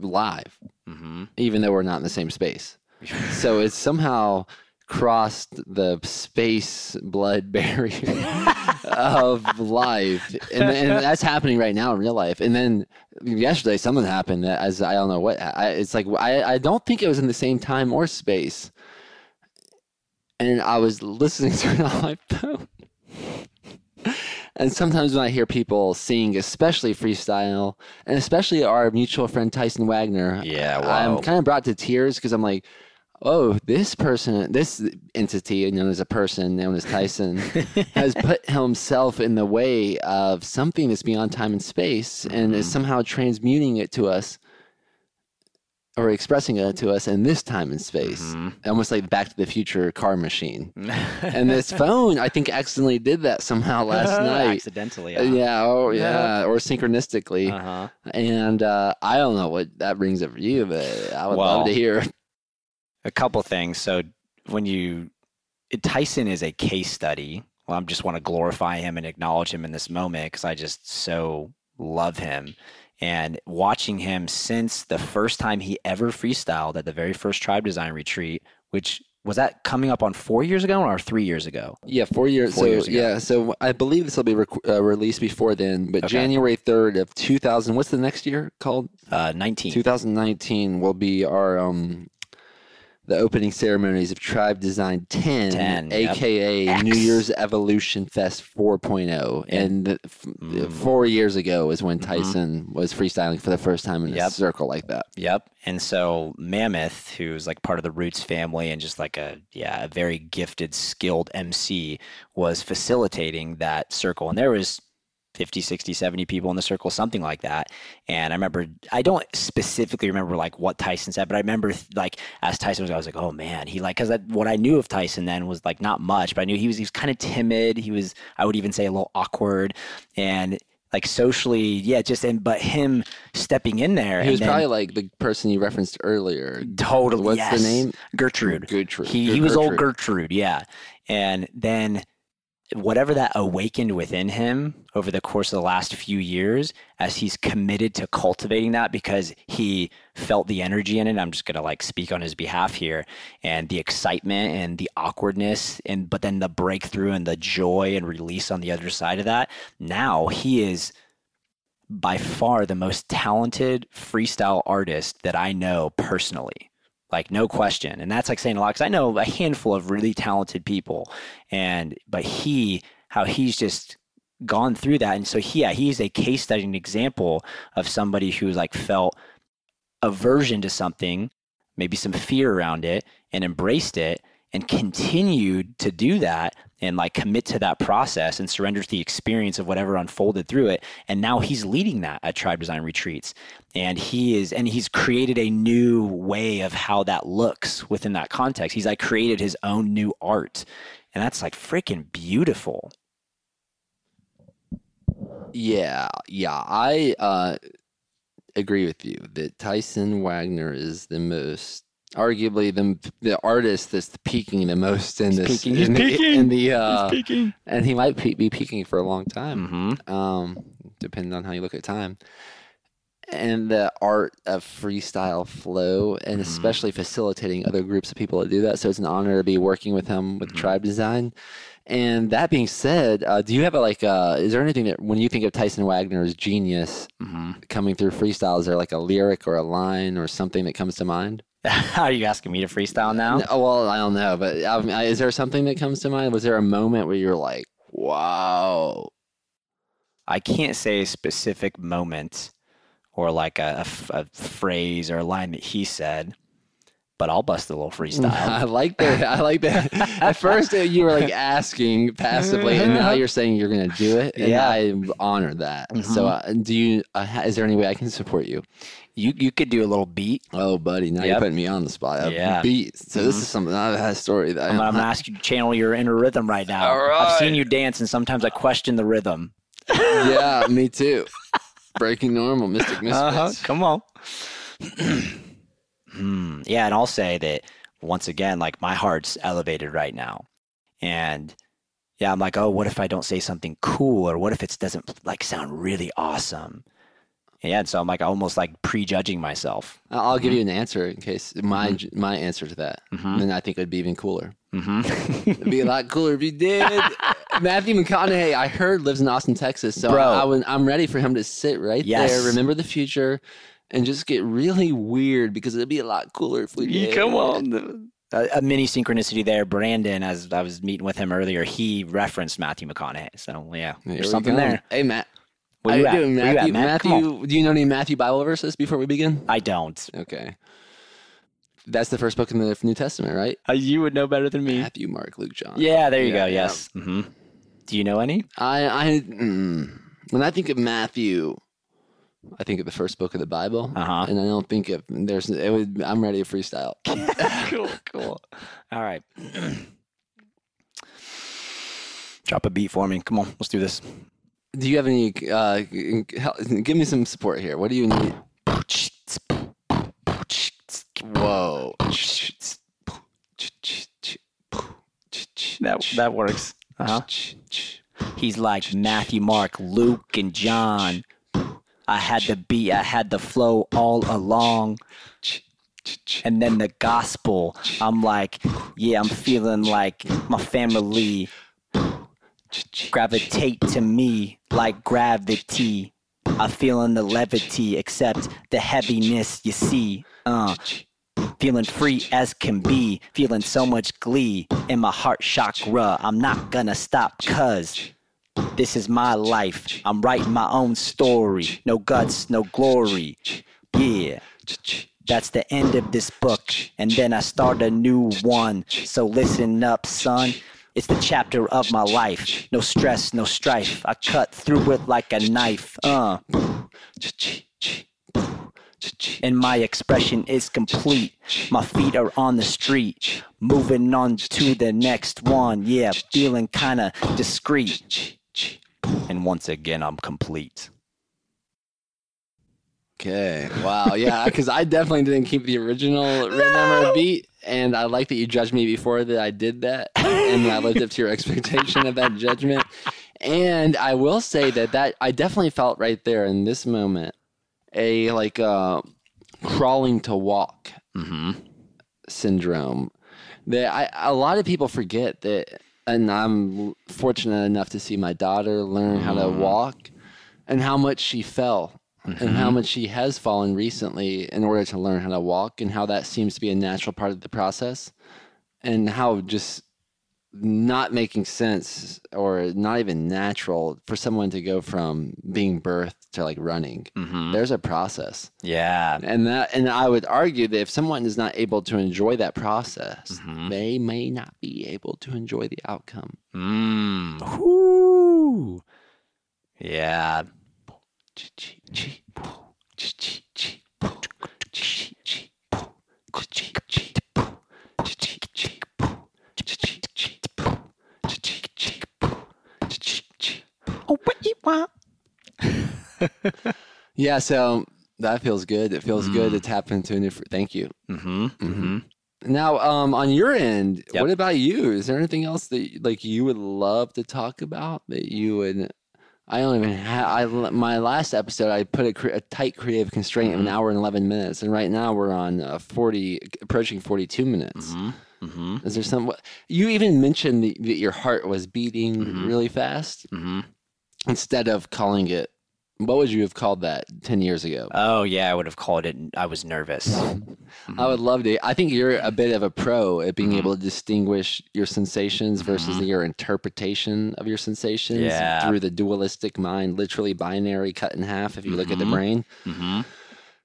live, hmm even though we're not in the same space. so it's somehow crossed the space blood barrier of life. And, and that's happening right now in real life. And then yesterday something happened that as i don't know what I, it's like I, I don't think it was in the same time or space. And i was listening to it on my phone and sometimes when I hear people sing, especially freestyle, and especially our mutual friend Tyson Wagner, Yeah, I'm kind of brought to tears because I'm like, oh, this person, this entity known as a person known as Tyson, has put himself in the way of something that's beyond time and space and is mm-hmm. somehow transmuting it to us or expressing it to us in this time and space, almost like Back to the Future car machine. and this phone, I think, accidentally did that somehow last night. Accidentally. Uh, Yeah, oh yeah, or synchronistically. Uh-huh. And uh, I don't know what that brings up for you, but I would Well, love to hear. a couple things. So when you Tyson is a case study. Well, I just want to glorify him and acknowledge him in this moment because I just so love him. And watching him since the first time he ever freestyled at the very first tribe design retreat, which was that coming up on four years ago or three years ago? Yeah, four years. Four so years yeah, so I believe this will be rec- uh, released before then, but Okay. January third of two thousand. What's the next year called? Uh, 19. 2019 will be our um the opening ceremonies of Tribe Design 10, 10, aka X. New Year's Evolution Fest 4.0. And the, Mm. four years ago is when Tyson was freestyling for the first time in a Mm-hmm. Circle like that. Yep. And so Mammoth, who's like part of the Roots family and just like a yeah, a very gifted, skilled MC, was facilitating that circle. And there was 50, 60, 70 people in the circle, something like that. And I remember I don't specifically remember like what Tyson said, but I remember like as Tyson was I was like, "Oh man, he like cuz what I knew of Tyson then was like not much, but I knew he was he was kind of timid. He was I would even say a little awkward and like socially, yeah, just and but him stepping in there He was then- probably like the person you referenced earlier. Totally. What's yes. the name? Gertrude. Gertrude. He, Ger- he was old Gertrude. Gertrude, yeah. And then whatever that awakened within him over the course of the last few years as he's committed to cultivating that because he felt the energy in it i'm just going to like speak on his behalf here and the excitement and the awkwardness and but then the breakthrough and the joy and release on the other side of that now he is by far the most talented freestyle artist that i know personally like no question. And that's like saying a lot because i know a handful of really talented people and but he how he's just gone through that. And so he, yeah he's a case study an example of somebody who's like felt aversion to something maybe some fear around it and embraced it and continued to do that and like commit to that process and surrender to the experience of whatever unfolded through it. And now he's leading that at tribe design retreats. And he is and he's created a new way of how that looks within that context. He's like created his own new art. And that's like freaking beautiful. Yeah, yeah. I uh, agree with you that Tyson Wagner is the most, arguably the the artist that's peaking the most in He's this. peaking, he's in the, peaking, In the uh, speaking and he might be peaking for a long time, mm-hmm. um, depending on how you look at time. And the art of freestyle flow, and Mhm. especially facilitating other groups of people to do that. So it's an honor to be working with him with Mhm. Tribe Design. And that being said, uh, do you have a, like? Uh, is there anything that when you think of Tyson Wagner's genius Mm-hmm. coming through freestyle, is there like a lyric or a line or something that comes to mind? are you asking me to freestyle now No, well, I don't know, but um, I mean, is there something that comes to mind? Was there a moment where you're like, "Wow"? I can't say a specific moment or like a phrase or a line that he said, but I'll bust a little freestyle. I like that. I like that. At first, uh, you were like asking passively, and now you're saying you're going to do it, and Yeah. I honor that. So, Mhm. uh, do you? Uh, is there any way I can support you? you you could do a little beat. Oh, buddy, now you're putting me on the spot. Uh, Yeah. beats. So this Mhm. is something I've had a story that I'm, I'm gonna ask you to channel your inner rhythm right now. All I've seen you dance, and sometimes I question the rhythm. yeah, me too. Breaking normal, Mystic Misfits. Uh-huh. Come on. Hmm. Yeah, and I'll say that once again, like my heart's elevated right now, and yeah, I'm like, oh, what if I don't say something cool, or what if it doesn't like sound really awesome? Yeah, and so I'm like almost like prejudging myself. I'll give you an answer in case my my answer to that. Mhm. Then I think it would be even cooler. Mm-hmm. It'd be a lot cooler if you did. Matthew McConaughey, I heard lives in Austin, Texas. So Bro. I, I'm ready for him to sit right Yes. there, remember the future, and just get really weird because it'd be a lot cooler if we did. Come on. A, a mini synchronicity there. Brandon, as I was meeting with him earlier, he referenced Matthew McConaughey. So yeah, There there's something go. there. Hey, Matt. Where How you you at? doing, Where you Matthew? at, Matt? Matthew, do you know any Matthew Bible verses before we begin? I don't. Okay. That's the first book in the New Testament, right? Uh, you would know better than me. Matthew, Mark, Luke, John. Yeah, there you Yeah, go. yeah. Yes. hmm Do you know any? I, I, mm, when I think of Matthew, I think of the first book of the Bible, Uh-huh. and I don't think of there's. It would, I'm ready to freestyle. cool, cool. All right. Drop a beat for me. Come on, let's do this. Do you have any? Uh, give me some support here. What do you need? Whoa. That that works. Uh-huh. He's like Matthew, Mark, Luke, and John. I had the beat, I had the flow all along. And then the gospel, I'm like, yeah, I'm feeling like my family gravitate to me like gravity. I'm feeling the levity, except the heaviness you see. Uh, feeling free as can be, feeling so much glee in my heart chakra. I'm not gonna stop, cuz this is my life. I'm writing my own story. No guts, no glory. Yeah. That's the end of this book, and then I start a new one. So listen up, son. It's the chapter of my life. No stress, no strife. I cut through it like a knife. Uh. And my expression is complete. My feet are on the street. Moving on to the next one. Yeah, feeling kinda discreet. And once again, I'm complete. Okay. Wow. Yeah. Because I definitely didn't keep the original rhythm or beat, and I like that you judged me before that I did that, and I lived up to your expectation of that judgment. And I will say that that I definitely felt right there in this moment a like uh, crawling to walk Mm-hmm. syndrome that I, a lot of people forget that and i'm fortunate enough to see my daughter learn how to mm. walk and how much she fell and how mm-hmm. much she has fallen recently in order to learn how to walk and how that seems to be a natural part of the process and how just not making sense or not even natural for someone to go from being birthed to like running Mm-hmm. there's a process Yeah. and that and I would argue that if someone is not able to enjoy that process, Mhm. they may not be able to enjoy the outcome. Mm. Whoo. Yeah. Oh, what you want? Yeah, so that feels good. It feels good to tap into a new. Fr- Thank you. Mm-hmm. Mm-hmm. Now, um, on your end, Yep. what about you? Is there anything else that like you would love to talk about that you would? I don't even have. I my last episode, I put a, cre- a tight creative constraint of an hour and eleven minutes, and right now we're on uh, forty, approaching forty-two minutes. Mm-hmm. Mm-hmm. Is there some? You even mentioned the, that your heart was beating really fast Mm-hmm. Instead of calling it. What would you have called that ten years ago? Oh yeah, I would have called it. I was nervous. I would love to. I think you're a bit of a pro at being Mhm. able to distinguish your sensations versus Mhm. your interpretation of your sensations Yeah. through the dualistic mind, literally binary, cut in half. If you look at the Mhm. brain.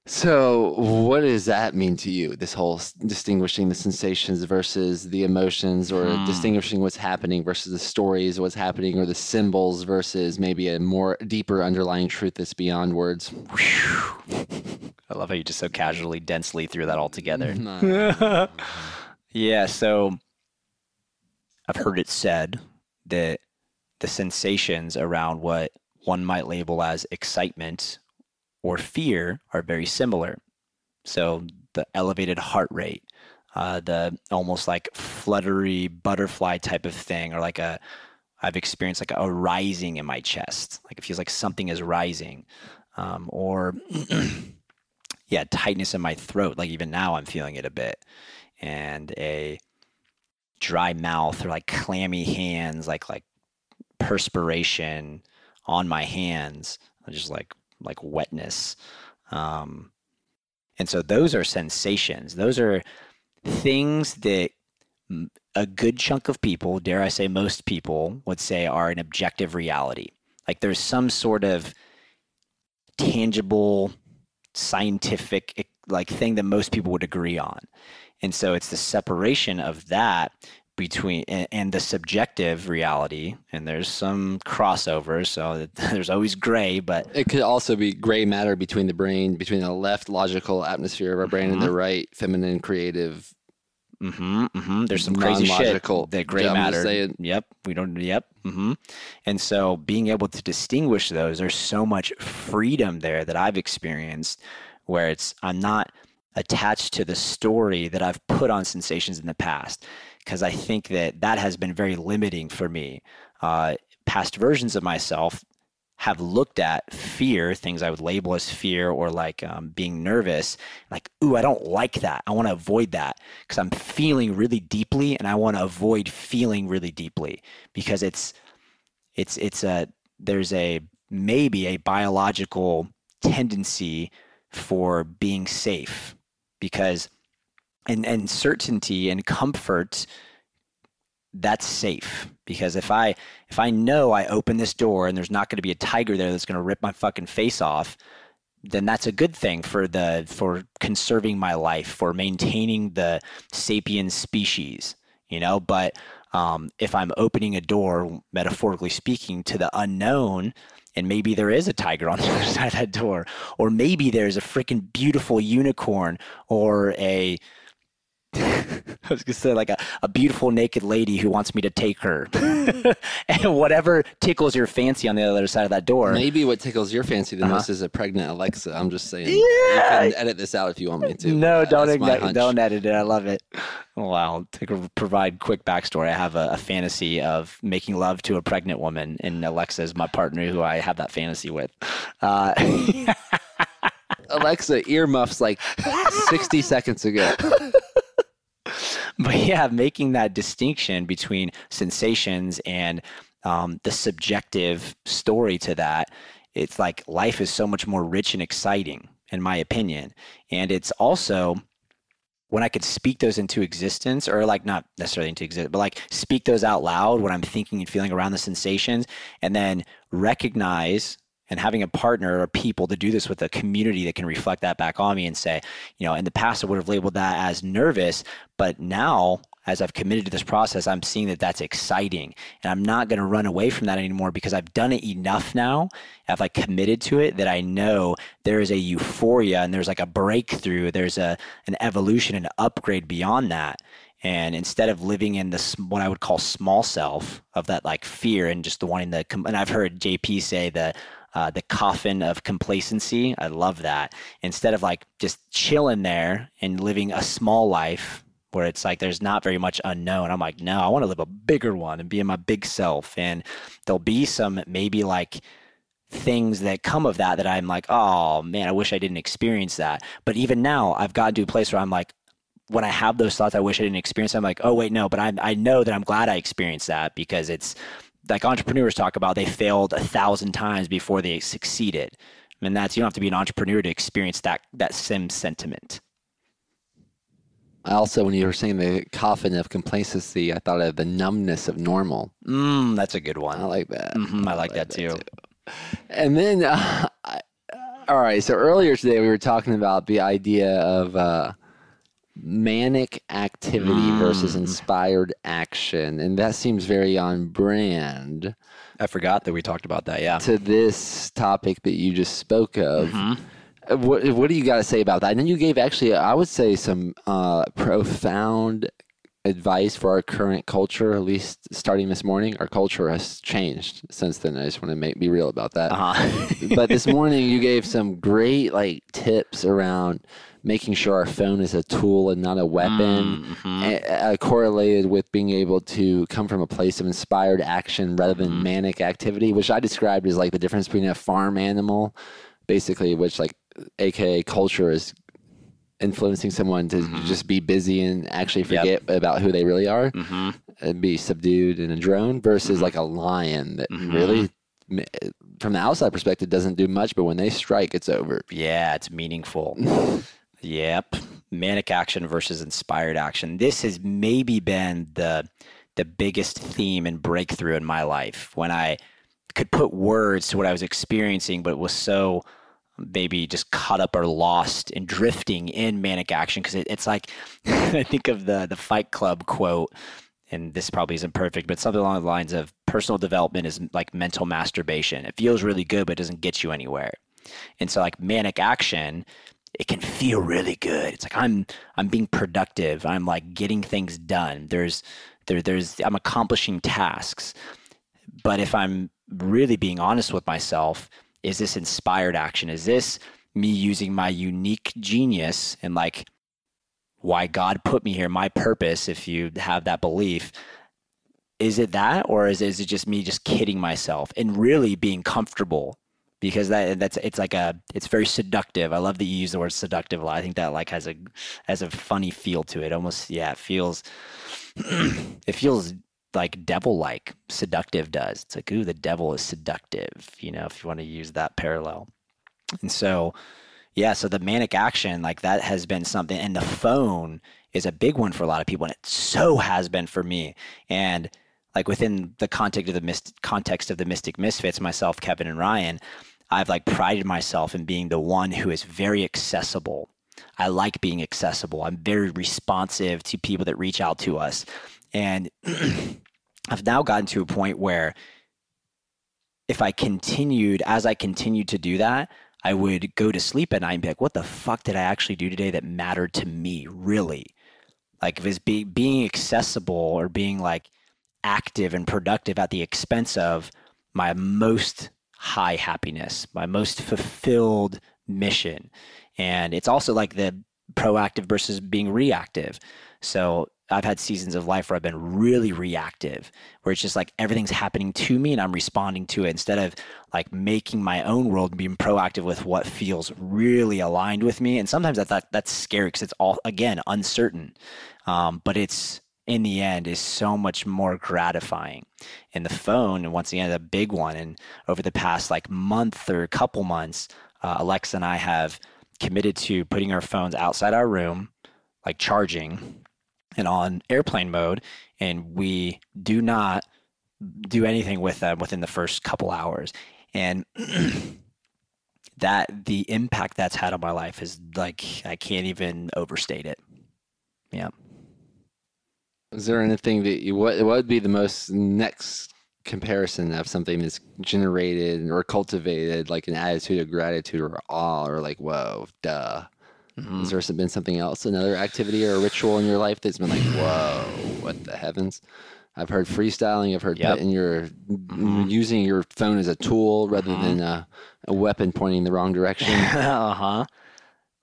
So, what does that mean to you? This whole distinguishing the sensations versus the emotions, or Hmm. distinguishing what's happening versus the stories, what's happening, or the symbols versus maybe a more deeper underlying truth that's beyond words. I love how you just so casually, densely threw that all together. Nah. yeah, so I've heard it said that the sensations around what one might label as excitement or fear are very similar. So the elevated heart rate, uh, the almost like fluttery butterfly type of thing, or like a I've experienced like a rising in my chest, like it feels like something is rising, um, or yeah, tightness in my throat. Like even now, I'm feeling it a bit, and a dry mouth or like clammy hands, like like perspiration on my hands, just like like wetness. Um, and so those are sensations. Those are things that a good chunk of people, dare I say most people, would say are an objective reality. Like there's some sort of tangible, scientific like thing that most people would agree on. And so it's the separation of that between and, and the subjective reality. And there's some crossovers, so there's always gray, but It could also be gray matter between the brain, between the left logical atmosphere of our brain and the right feminine creative. mm-hmm, mm-hmm. There's some crazy shit that gray matter. Yep, we don't. Yep. hmm And so being able to distinguish those, there's so much freedom there that I've experienced, where it's I'm not attached to the story that I've put on sensations in the past, because I think that that has been very limiting for me. Uh, past versions of myself have looked at fear, things I would label as fear or like um, being nervous, like, ooh, I don't like that. I want to avoid that because I'm feeling really deeply and I want to avoid feeling really deeply because it's, it's, it's a, there's a, maybe a biological tendency for being safe because, and, and certainty and comfort that's safe because if I if I know I open this door and there's not going to be a tiger there that's going to rip my fucking face off, then that's a good thing for the for conserving my life, for maintaining the sapien species, you know. But um, if I'm opening a door, metaphorically speaking, to the unknown, and maybe there is a tiger on the other side of that door, or maybe there's a freaking beautiful unicorn or a I was gonna say like a, a beautiful naked lady who wants me to take her, and whatever tickles your fancy on the other side of that door. Maybe what tickles your fancy the Uh-huh. most is a pregnant Alexa. I'm just saying. Yeah. You can edit this out if you want me to. No, don't don't edit it. I love it. Wow. To provide quick backstory, I have a, a fantasy of making love to a pregnant woman, and Alexa is my partner who I have that fantasy with. Uh, Alexa earmuffs like 60 seconds ago. but yeah, making that distinction between sensations and um, the subjective story to that, it's like life is so much more rich and exciting, in my opinion. And it's also when I could speak those into existence, or like not necessarily into existence, but like speak those out loud when I'm thinking and feeling around the sensations, and then recognize and having a partner or people to do this with a community that can reflect that back on me and say, you know, in the past I would have labeled that as nervous, but now as I've committed to this process, I'm seeing that that's exciting, and I'm not going to run away from that anymore because I've done it enough now. I've like committed to it that I know there is a euphoria and there's like a breakthrough. There's a an evolution and upgrade beyond that. And instead of living in this what I would call small self of that like fear and just the wanting to, and I've heard JP say the uh, the coffin of complacency. I love that. Instead of like just chilling there and living a small life where it's like there's not very much unknown. I'm like, no, I want to live a bigger one and be in my big self. And there'll be some maybe like things that come of that that I'm like, oh man, I wish I didn't experience that. But even now, I've gotten to a place where I'm like, when I have those thoughts, I wish I didn't experience. I'm like, oh wait, no, but I I know that I'm glad I experienced that because it's like entrepreneurs talk about. They failed a thousand times before they succeeded, and that's you don't have to be an entrepreneur to experience that that same sentiment. I also, when you were saying the coffin of complacency, I thought of the numbness of normal. Mm, that's a good one. I like that. Mhm, I like that too. And then, uh, I, all right. So earlier today, we were talking about the idea of uh, manic activity versus Mm. inspired action, and that seems very on brand I forgot that we talked about that. Yeah. to this topic that you just spoke of. Mhm. Uh, What, what do you got to say about that? And then you gave actually, I would say, some uh, profound advice for our current culture. At least starting this morning, our culture has changed since then. I just want to make be real about that. Uh-huh. but this morning, you gave some great like tips around making sure our phone is a tool and not a weapon. Mhm. a- uh, correlated with being able to come from a place of inspired action rather than Mhm. manic activity, which I described as like the difference between a farm animal, basically, which like AKA culture is influencing someone to Mhm. just be busy and actually Yep. forget about who they really are Mhm. and be subdued in a drone versus Mhm. like a lion that Mhm. really from the outside perspective doesn't do much but when they strike it's over Yeah, it's meaningful. yep. Manic action versus inspired action. This has maybe been the the biggest theme and breakthrough in my life when I could put words to what I was experiencing, but was so maybe just caught up or lost and drifting in manic action because it, it's like I think of the the Fight Club quote, and this probably isn't perfect, but something along the lines of personal development is like mental masturbation. It feels really good, but it doesn't get you anywhere. And so like manic action, it can feel really good. It's like I'm I'm being productive. I'm like getting things done. There's there there's I'm accomplishing tasks. But if I'm really being honest with myself, is this inspired action? Is this me using my unique genius and like why God put me here, my purpose, if you have that belief, is it that or is, is it just me just kidding myself and really being comfortable because that that's it's like a it's very seductive. I love that you use the word seductive a lot. I think that like has a has a funny feel to it. Almost yeah it feels it feels like devil like seductive does. It's like ooh the devil is seductive you know if you want to use that parallel. And so yeah so the manic action like that has been something and the phone is a big one for a lot of people and it so has been for me. And like within the context of the myst- context of the mystic misfits myself kevin and ryan i've like prided myself in being the one who is very accessible. I like being accessible. I'm very responsive to people that reach out to us. And i've now gotten to a point where if i continued as i continued to do that i would go to sleep at night and be like what the fuck did i actually do today that mattered to me really? Like if it's be, being accessible or being like active and productive at the expense of my most high happiness, my most fulfilled mission. And it's also like the proactive versus being reactive. So I've had seasons of life where I've been really reactive, where it's just like everything's happening to me and I'm responding to it instead of like making my own world and being proactive with what feels really aligned with me. And sometimes I thought that's scary because it's all, again, uncertain. Um, but it's, in the end is so much more gratifying. And the phone, and once again, a big one. And over the past like month or couple months, uh, Alexa and I have committed to putting our phones outside our room, like charging and on airplane mode. And we do not do anything with them within the first couple hours. And that the impact that's had on my life is like, I can't even overstate it. Yeah. Is there anything that you what what would be the most next comparison of something that's generated or cultivated like an attitude of gratitude or awe or like whoa duh? Mhm. Has there been something else, another activity or a ritual in your life that's been like whoa, what the heavens? I've heard freestyling. I've heard Yep. your Mhm. using your phone as a tool rather Mhm. than a, a weapon pointing the wrong direction. uh huh.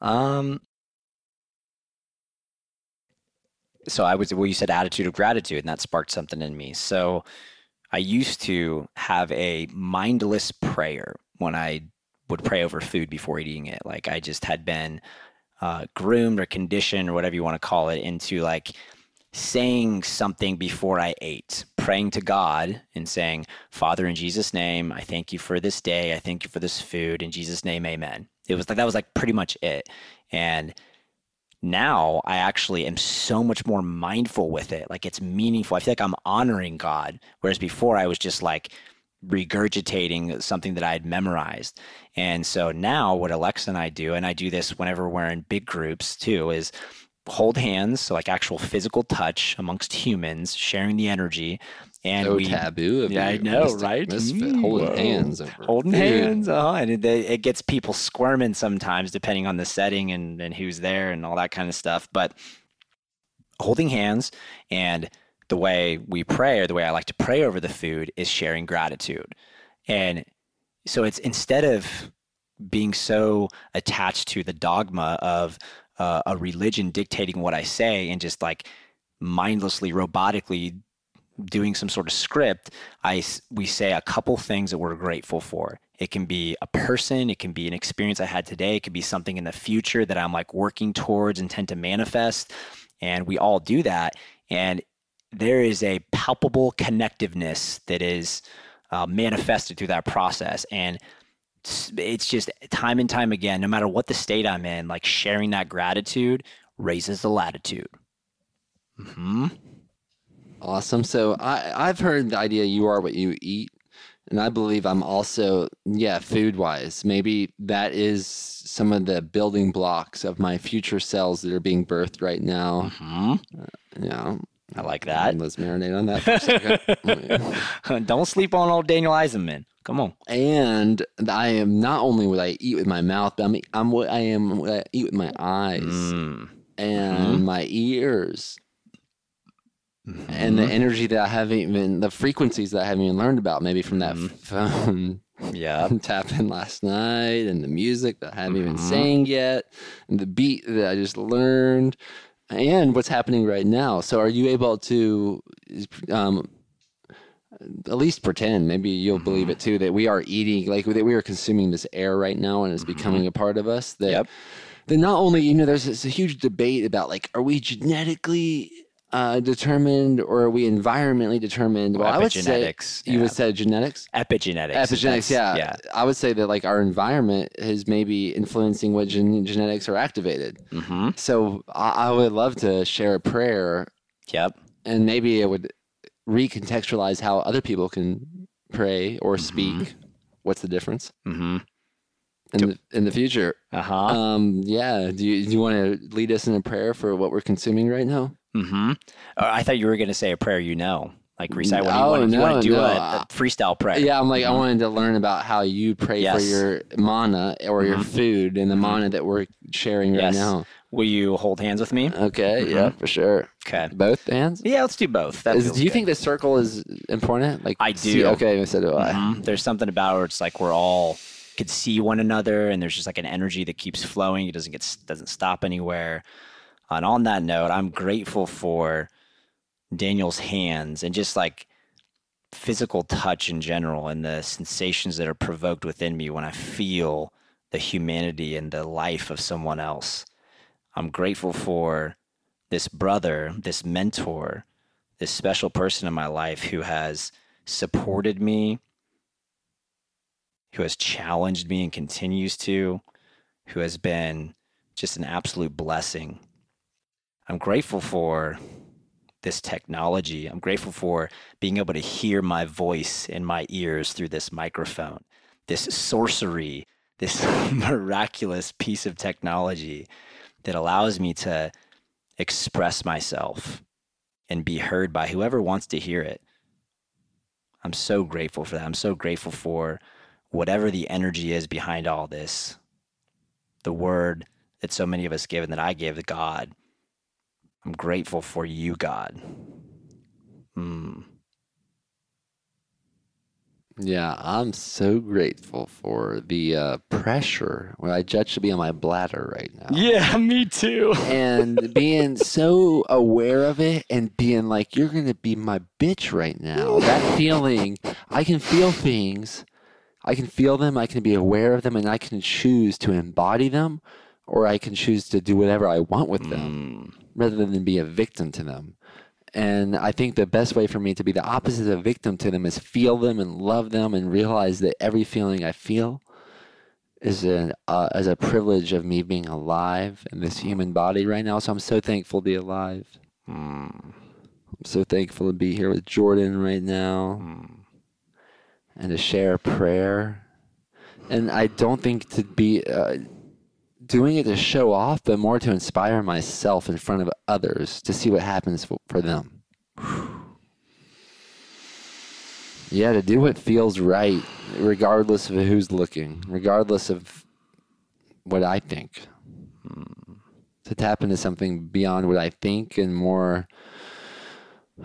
Um. So I was well. You said attitude of gratitude, and that sparked something in me. So I used to have a mindless prayer when I would pray over food before eating it. Like I just had been uh, groomed or conditioned or whatever you want to call it into like saying something before I ate, praying to God and saying, Father, in Jesus' name, I thank you for this day. I thank you for this food. In Jesus' name, amen. It was like, that was like pretty much it. And now I actually am so much more mindful with it. Like it's meaningful. I feel like I'm honoring God. Whereas before I was just like regurgitating something that I had memorized. And so now what Alexa and I do, and I do this whenever we're in big groups too, is hold hands, so like actual physical touch amongst humans, sharing the energy. And so we taboo. Of Yeah, I know, right? Misfit, Mm, holding whoa. hands, over holding hands, uh-huh. and it, it gets people squirming sometimes, depending on the setting and, and who's there and all that kind of stuff. But holding hands and the way we pray, or the way I like to pray over the food, is sharing gratitude. And so it's instead of being so attached to the dogma of uh, a religion dictating what I say and just like mindlessly, robotically doing some sort of script, I we say a couple things that we're grateful for. It can be a person, it can be an experience I had today, it could be something in the future that I'm like working towards, intend to manifest, and we all do that. And there is a palpable connectiveness that is uh, manifested through that process, and it's just time and time again, no matter what the state I'm in, like sharing that gratitude raises the latitude. Hmm. Awesome. So I I've heard the idea you are what you eat, and I believe I'm also yeah food wise. Maybe that is some of the building blocks of my future cells that are being birthed right now. Hmm. Yeah, I like that. Let's marinate on that for a second. Don't sleep on old Daniel Eisenman. Come on. and I am not only what I eat with my mouth, but I'm I'm what I am what I eat with my eyes Mm. and my ears. And Mm-hmm. the energy that I haven't even the frequencies that I haven't even learned about maybe from that Mhm. phone Yeah. tap in last night and the music that I haven't even Mhm. sang yet and the beat that I just learned and what's happening right now. So are you able to um, at least pretend maybe you'll believe it too that we are eating like that we are consuming this air right now and it's becoming a part of us that Yep. then not only you know there's this huge debate about like are we genetically uh, determined or are we environmentally determined well i would say Epigenetics. you would say genetics epigenetics. epigenetics yeah. Yeah. i would say that like our environment is maybe influencing what gen- genetics are activated Mm-hmm. so I, I would love to share a prayer Yep. and maybe it would recontextualize how other people can pray or Mm-hmm. speak what's the difference Mm-hmm. in the, in the future Uh huh. um yeah do you, do you want to lead us in a prayer for what we're consuming right now mm-hmm. I thought you were going to say a prayer you know. Like recite what Oh, you want. you no, to do no, a, I- a freestyle prayer. Yeah, I'm like, I Mhm. wanted to learn about how you pray for your mana or your Mhm. food and the Mhm. mana that we're sharing right Yes. now. Will you hold hands with me? Okay, Mhm. yeah, for sure. Okay. Both hands? Yeah, let's do both. That Is, do you good. think the circle is important? Like I see- do. okay, so do I. Mhm. There's something about where it's like we're all could see one another, and there's just like an energy that keeps flowing. It doesn't get doesn't stop anywhere. And on that note, I'm grateful for Daniel's hands and just like physical touch in general, and the sensations that are provoked within me when I feel the humanity and the life of someone else. I'm grateful for this brother, this mentor, this special person in my life who has supported me, who has challenged me and continues to, who has been just an absolute blessing. I'm grateful for this technology. I'm grateful for being able to hear my voice in my ears through this microphone, this sorcery, this miraculous piece of technology that allows me to express myself and be heard by whoever wants to hear it. I'm so grateful for that. I'm so grateful for whatever the energy is behind all this. The word that so many of us give and that I give to God. I'm grateful for you, God. Mm. Yeah, I'm so grateful for the uh, pressure where I judge to be on my bladder right now. Yeah, me too. and being so aware of it and being like, you're going to be my bitch right now. That feeling, I can feel things. I can feel them. I can be aware of them and I can choose to embody them or I can choose to do whatever I want with them Mm. Rather than be a victim to them. And I think the best way for me to be the opposite of a victim to them is feel them and love them and realize that every feeling I feel is a uh, as a privilege of me being alive in this human body right now. So I'm so thankful to be alive. Mm. I'm so thankful to be here with Jordan right now Mm. and to share a prayer. And I don't think to be uh, doing it to show off, but more to inspire myself in front of others to see what happens for, them. Yeah, to do what feels right, regardless of who's looking, regardless of what I think. To tap into something beyond what I think and more.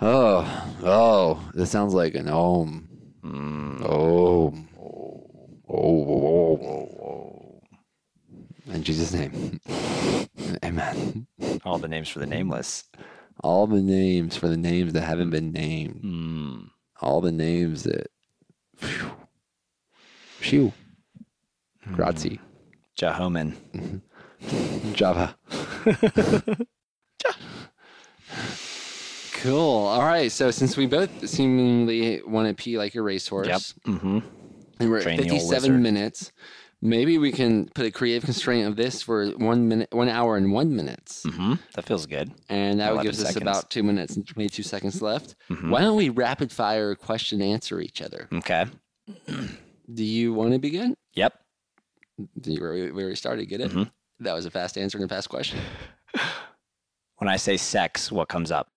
Oh, oh, this sounds like an om. Mm. Oh. Oh, oh, oh. In Jesus' name. Amen. All the names for the nameless. All the names for the names that haven't been named. Mm. All the names that. Phew. Phew. Grazie. Jahoman. Java. cool. All right. So since we both seemingly want to pee like a racehorse, Yep. Mm-hmm. and we're at Train the old 57 wizard. minutes, maybe we can put a creative constraint of this for one minute, one hour and one minutes. Mm-hmm. That feels good. And that would 11 gives us about two minutes and 22 seconds left. Mhm. Why don't we rapid fire question answer each other? Okay. Do you want to begin? Yep. You, we we already started. Get it? Mhm. That was a fast answer and a fast question. When I say sex, what comes up?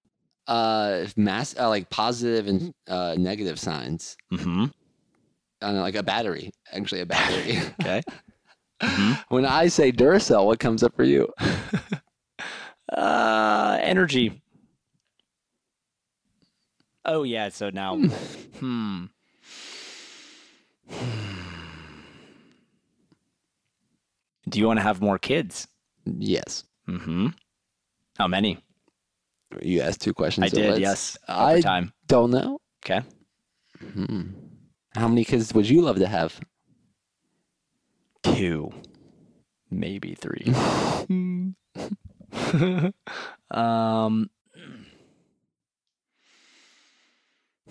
Uh, mass, uh, like positive and uh, negative signs. Mm-hmm. Like a battery, actually a battery. Okay. Mhm. when I say Duracell, what comes up for you? Uh, energy. Oh yeah. So now, hmm. Do you want to have more kids? Yes. Mm-hmm. How many? You asked two questions. I so did. Yes. I time. don't know. Okay. Hmm. How many kids would you love to have? Two, maybe three. um.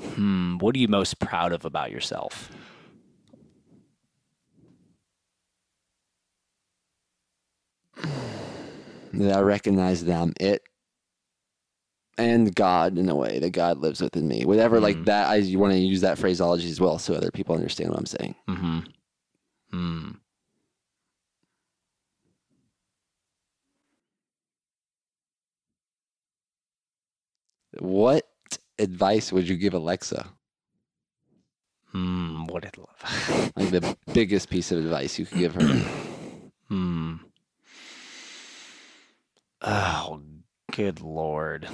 Hmm. What are you most proud of about yourself? that I recognize that I'm it and God in a way that God lives within me. Whatever like Mhm. that I you want to use that phraseology as well so other people understand what I'm saying. Mm-hmm. Hmm. What advice would you give Alexa? Hmm. What love? Like the biggest piece of advice you could give her. hmm. Oh, good lord.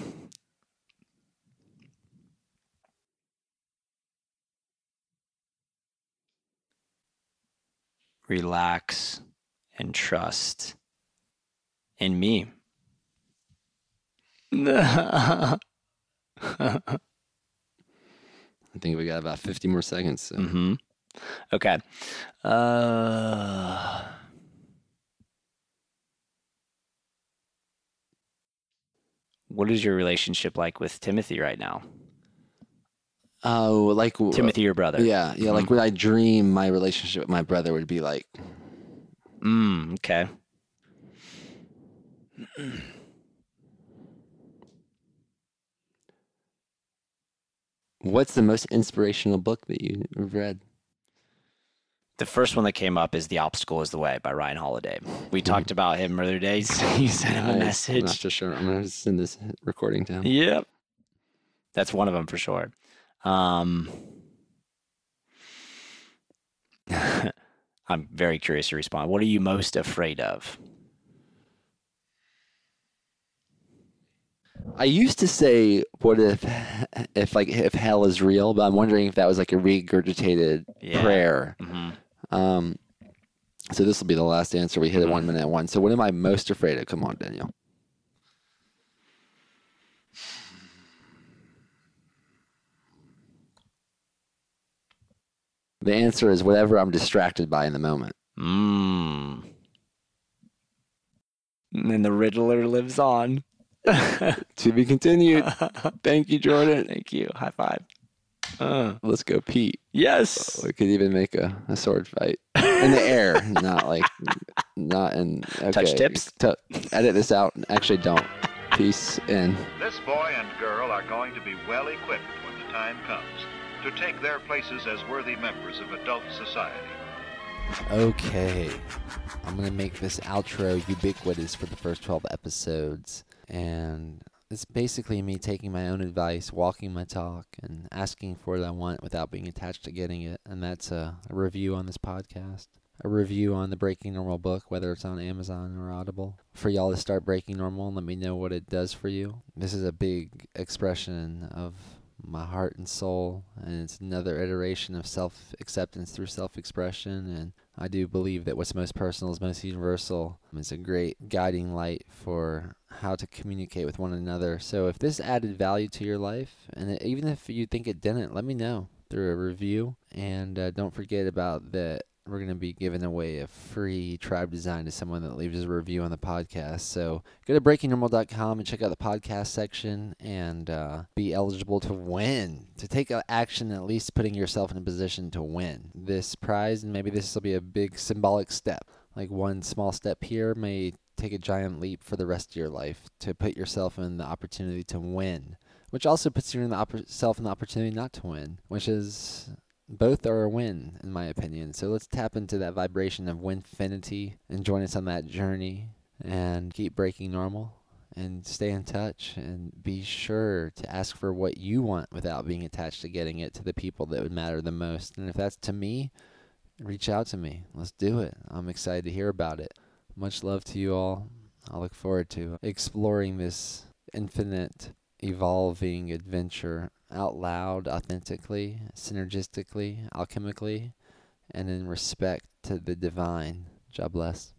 Relax and trust in me. I think we got about 50 more seconds. So. hmm Okay. Uh, what is your relationship like with Timothy right now? Oh, like Timothy, your brother. Yeah, yeah. Like when I dream, my relationship with my brother would be like. Mm, okay. What's the most inspirational book that you've read? The first one that came up is "The Obstacle Is the Way" by Ryan Holiday. We talked about him earlier today. You sent him a Nice. I'm not message. just sure. I'm gonna send this recording to him. Yep. That's one of them for sure. Um, I'm very curious to respond. What are you most afraid of? I used to say, "What if, if like if hell is real?" But I'm wondering if that was like a regurgitated Yeah. prayer. hmm Um, so this will be the last answer. We hit it one minute one. So what am I most afraid of? Come on, Daniel. The answer is whatever I'm distracted by in the moment. Mm. And then the Riddler lives on. To be continued. Thank you, Jordan. Thank you. High five. Uh, Let's go, Pete. yes. We could even make a, a sword fight in the air, not like, not in. Okay. Touch tips? Tu- edit this out. Actually, don't. Peace in. This boy and girl are going to be well equipped when the time comes to take their places as worthy members of adult society. Okay. I'm going to make this outro ubiquitous for the first 12 episodes. And it's basically me taking my own advice, walking my talk, and asking for what I want without being attached to getting it. And that's a, a review on this podcast, a review on the Breaking Normal book, whether it's on Amazon or Audible, for y'all to start breaking normal and let me know what it does for you. This is a big expression of my heart and soul, and it's another iteration of self acceptance through self expression. And I do believe that what's most personal is most universal. It's a great guiding light for how to communicate with one another. So if this added value to your life, and even if you think it didn't, let me know through a review. And uh, don't forget about that. We're going to be giving away a free tribe design to someone that leaves a review on the podcast. So go to breakingnormal.com and check out the podcast section and uh, be eligible to win, to take action, at least putting yourself in a position to win this prize. And maybe this will be a big symbolic step. Like one small step here may take a giant leap for the rest of your life to put yourself in the opportunity to win, which also puts you in the oppor- in the opportunity not to win, which is both are a win in my opinion. So let's tap into that vibration of winfinity and join us on that journey and keep breaking normal and stay in touch and be sure to ask for what you want without being attached to getting it to the people that would matter the most. And if that's to me, reach out to me. Let's do it. I'm excited to hear about it. Much love to you all. I look forward to exploring this infinite, evolving adventure out loud, authentically, synergistically, alchemically, and in respect to the divine. God bless.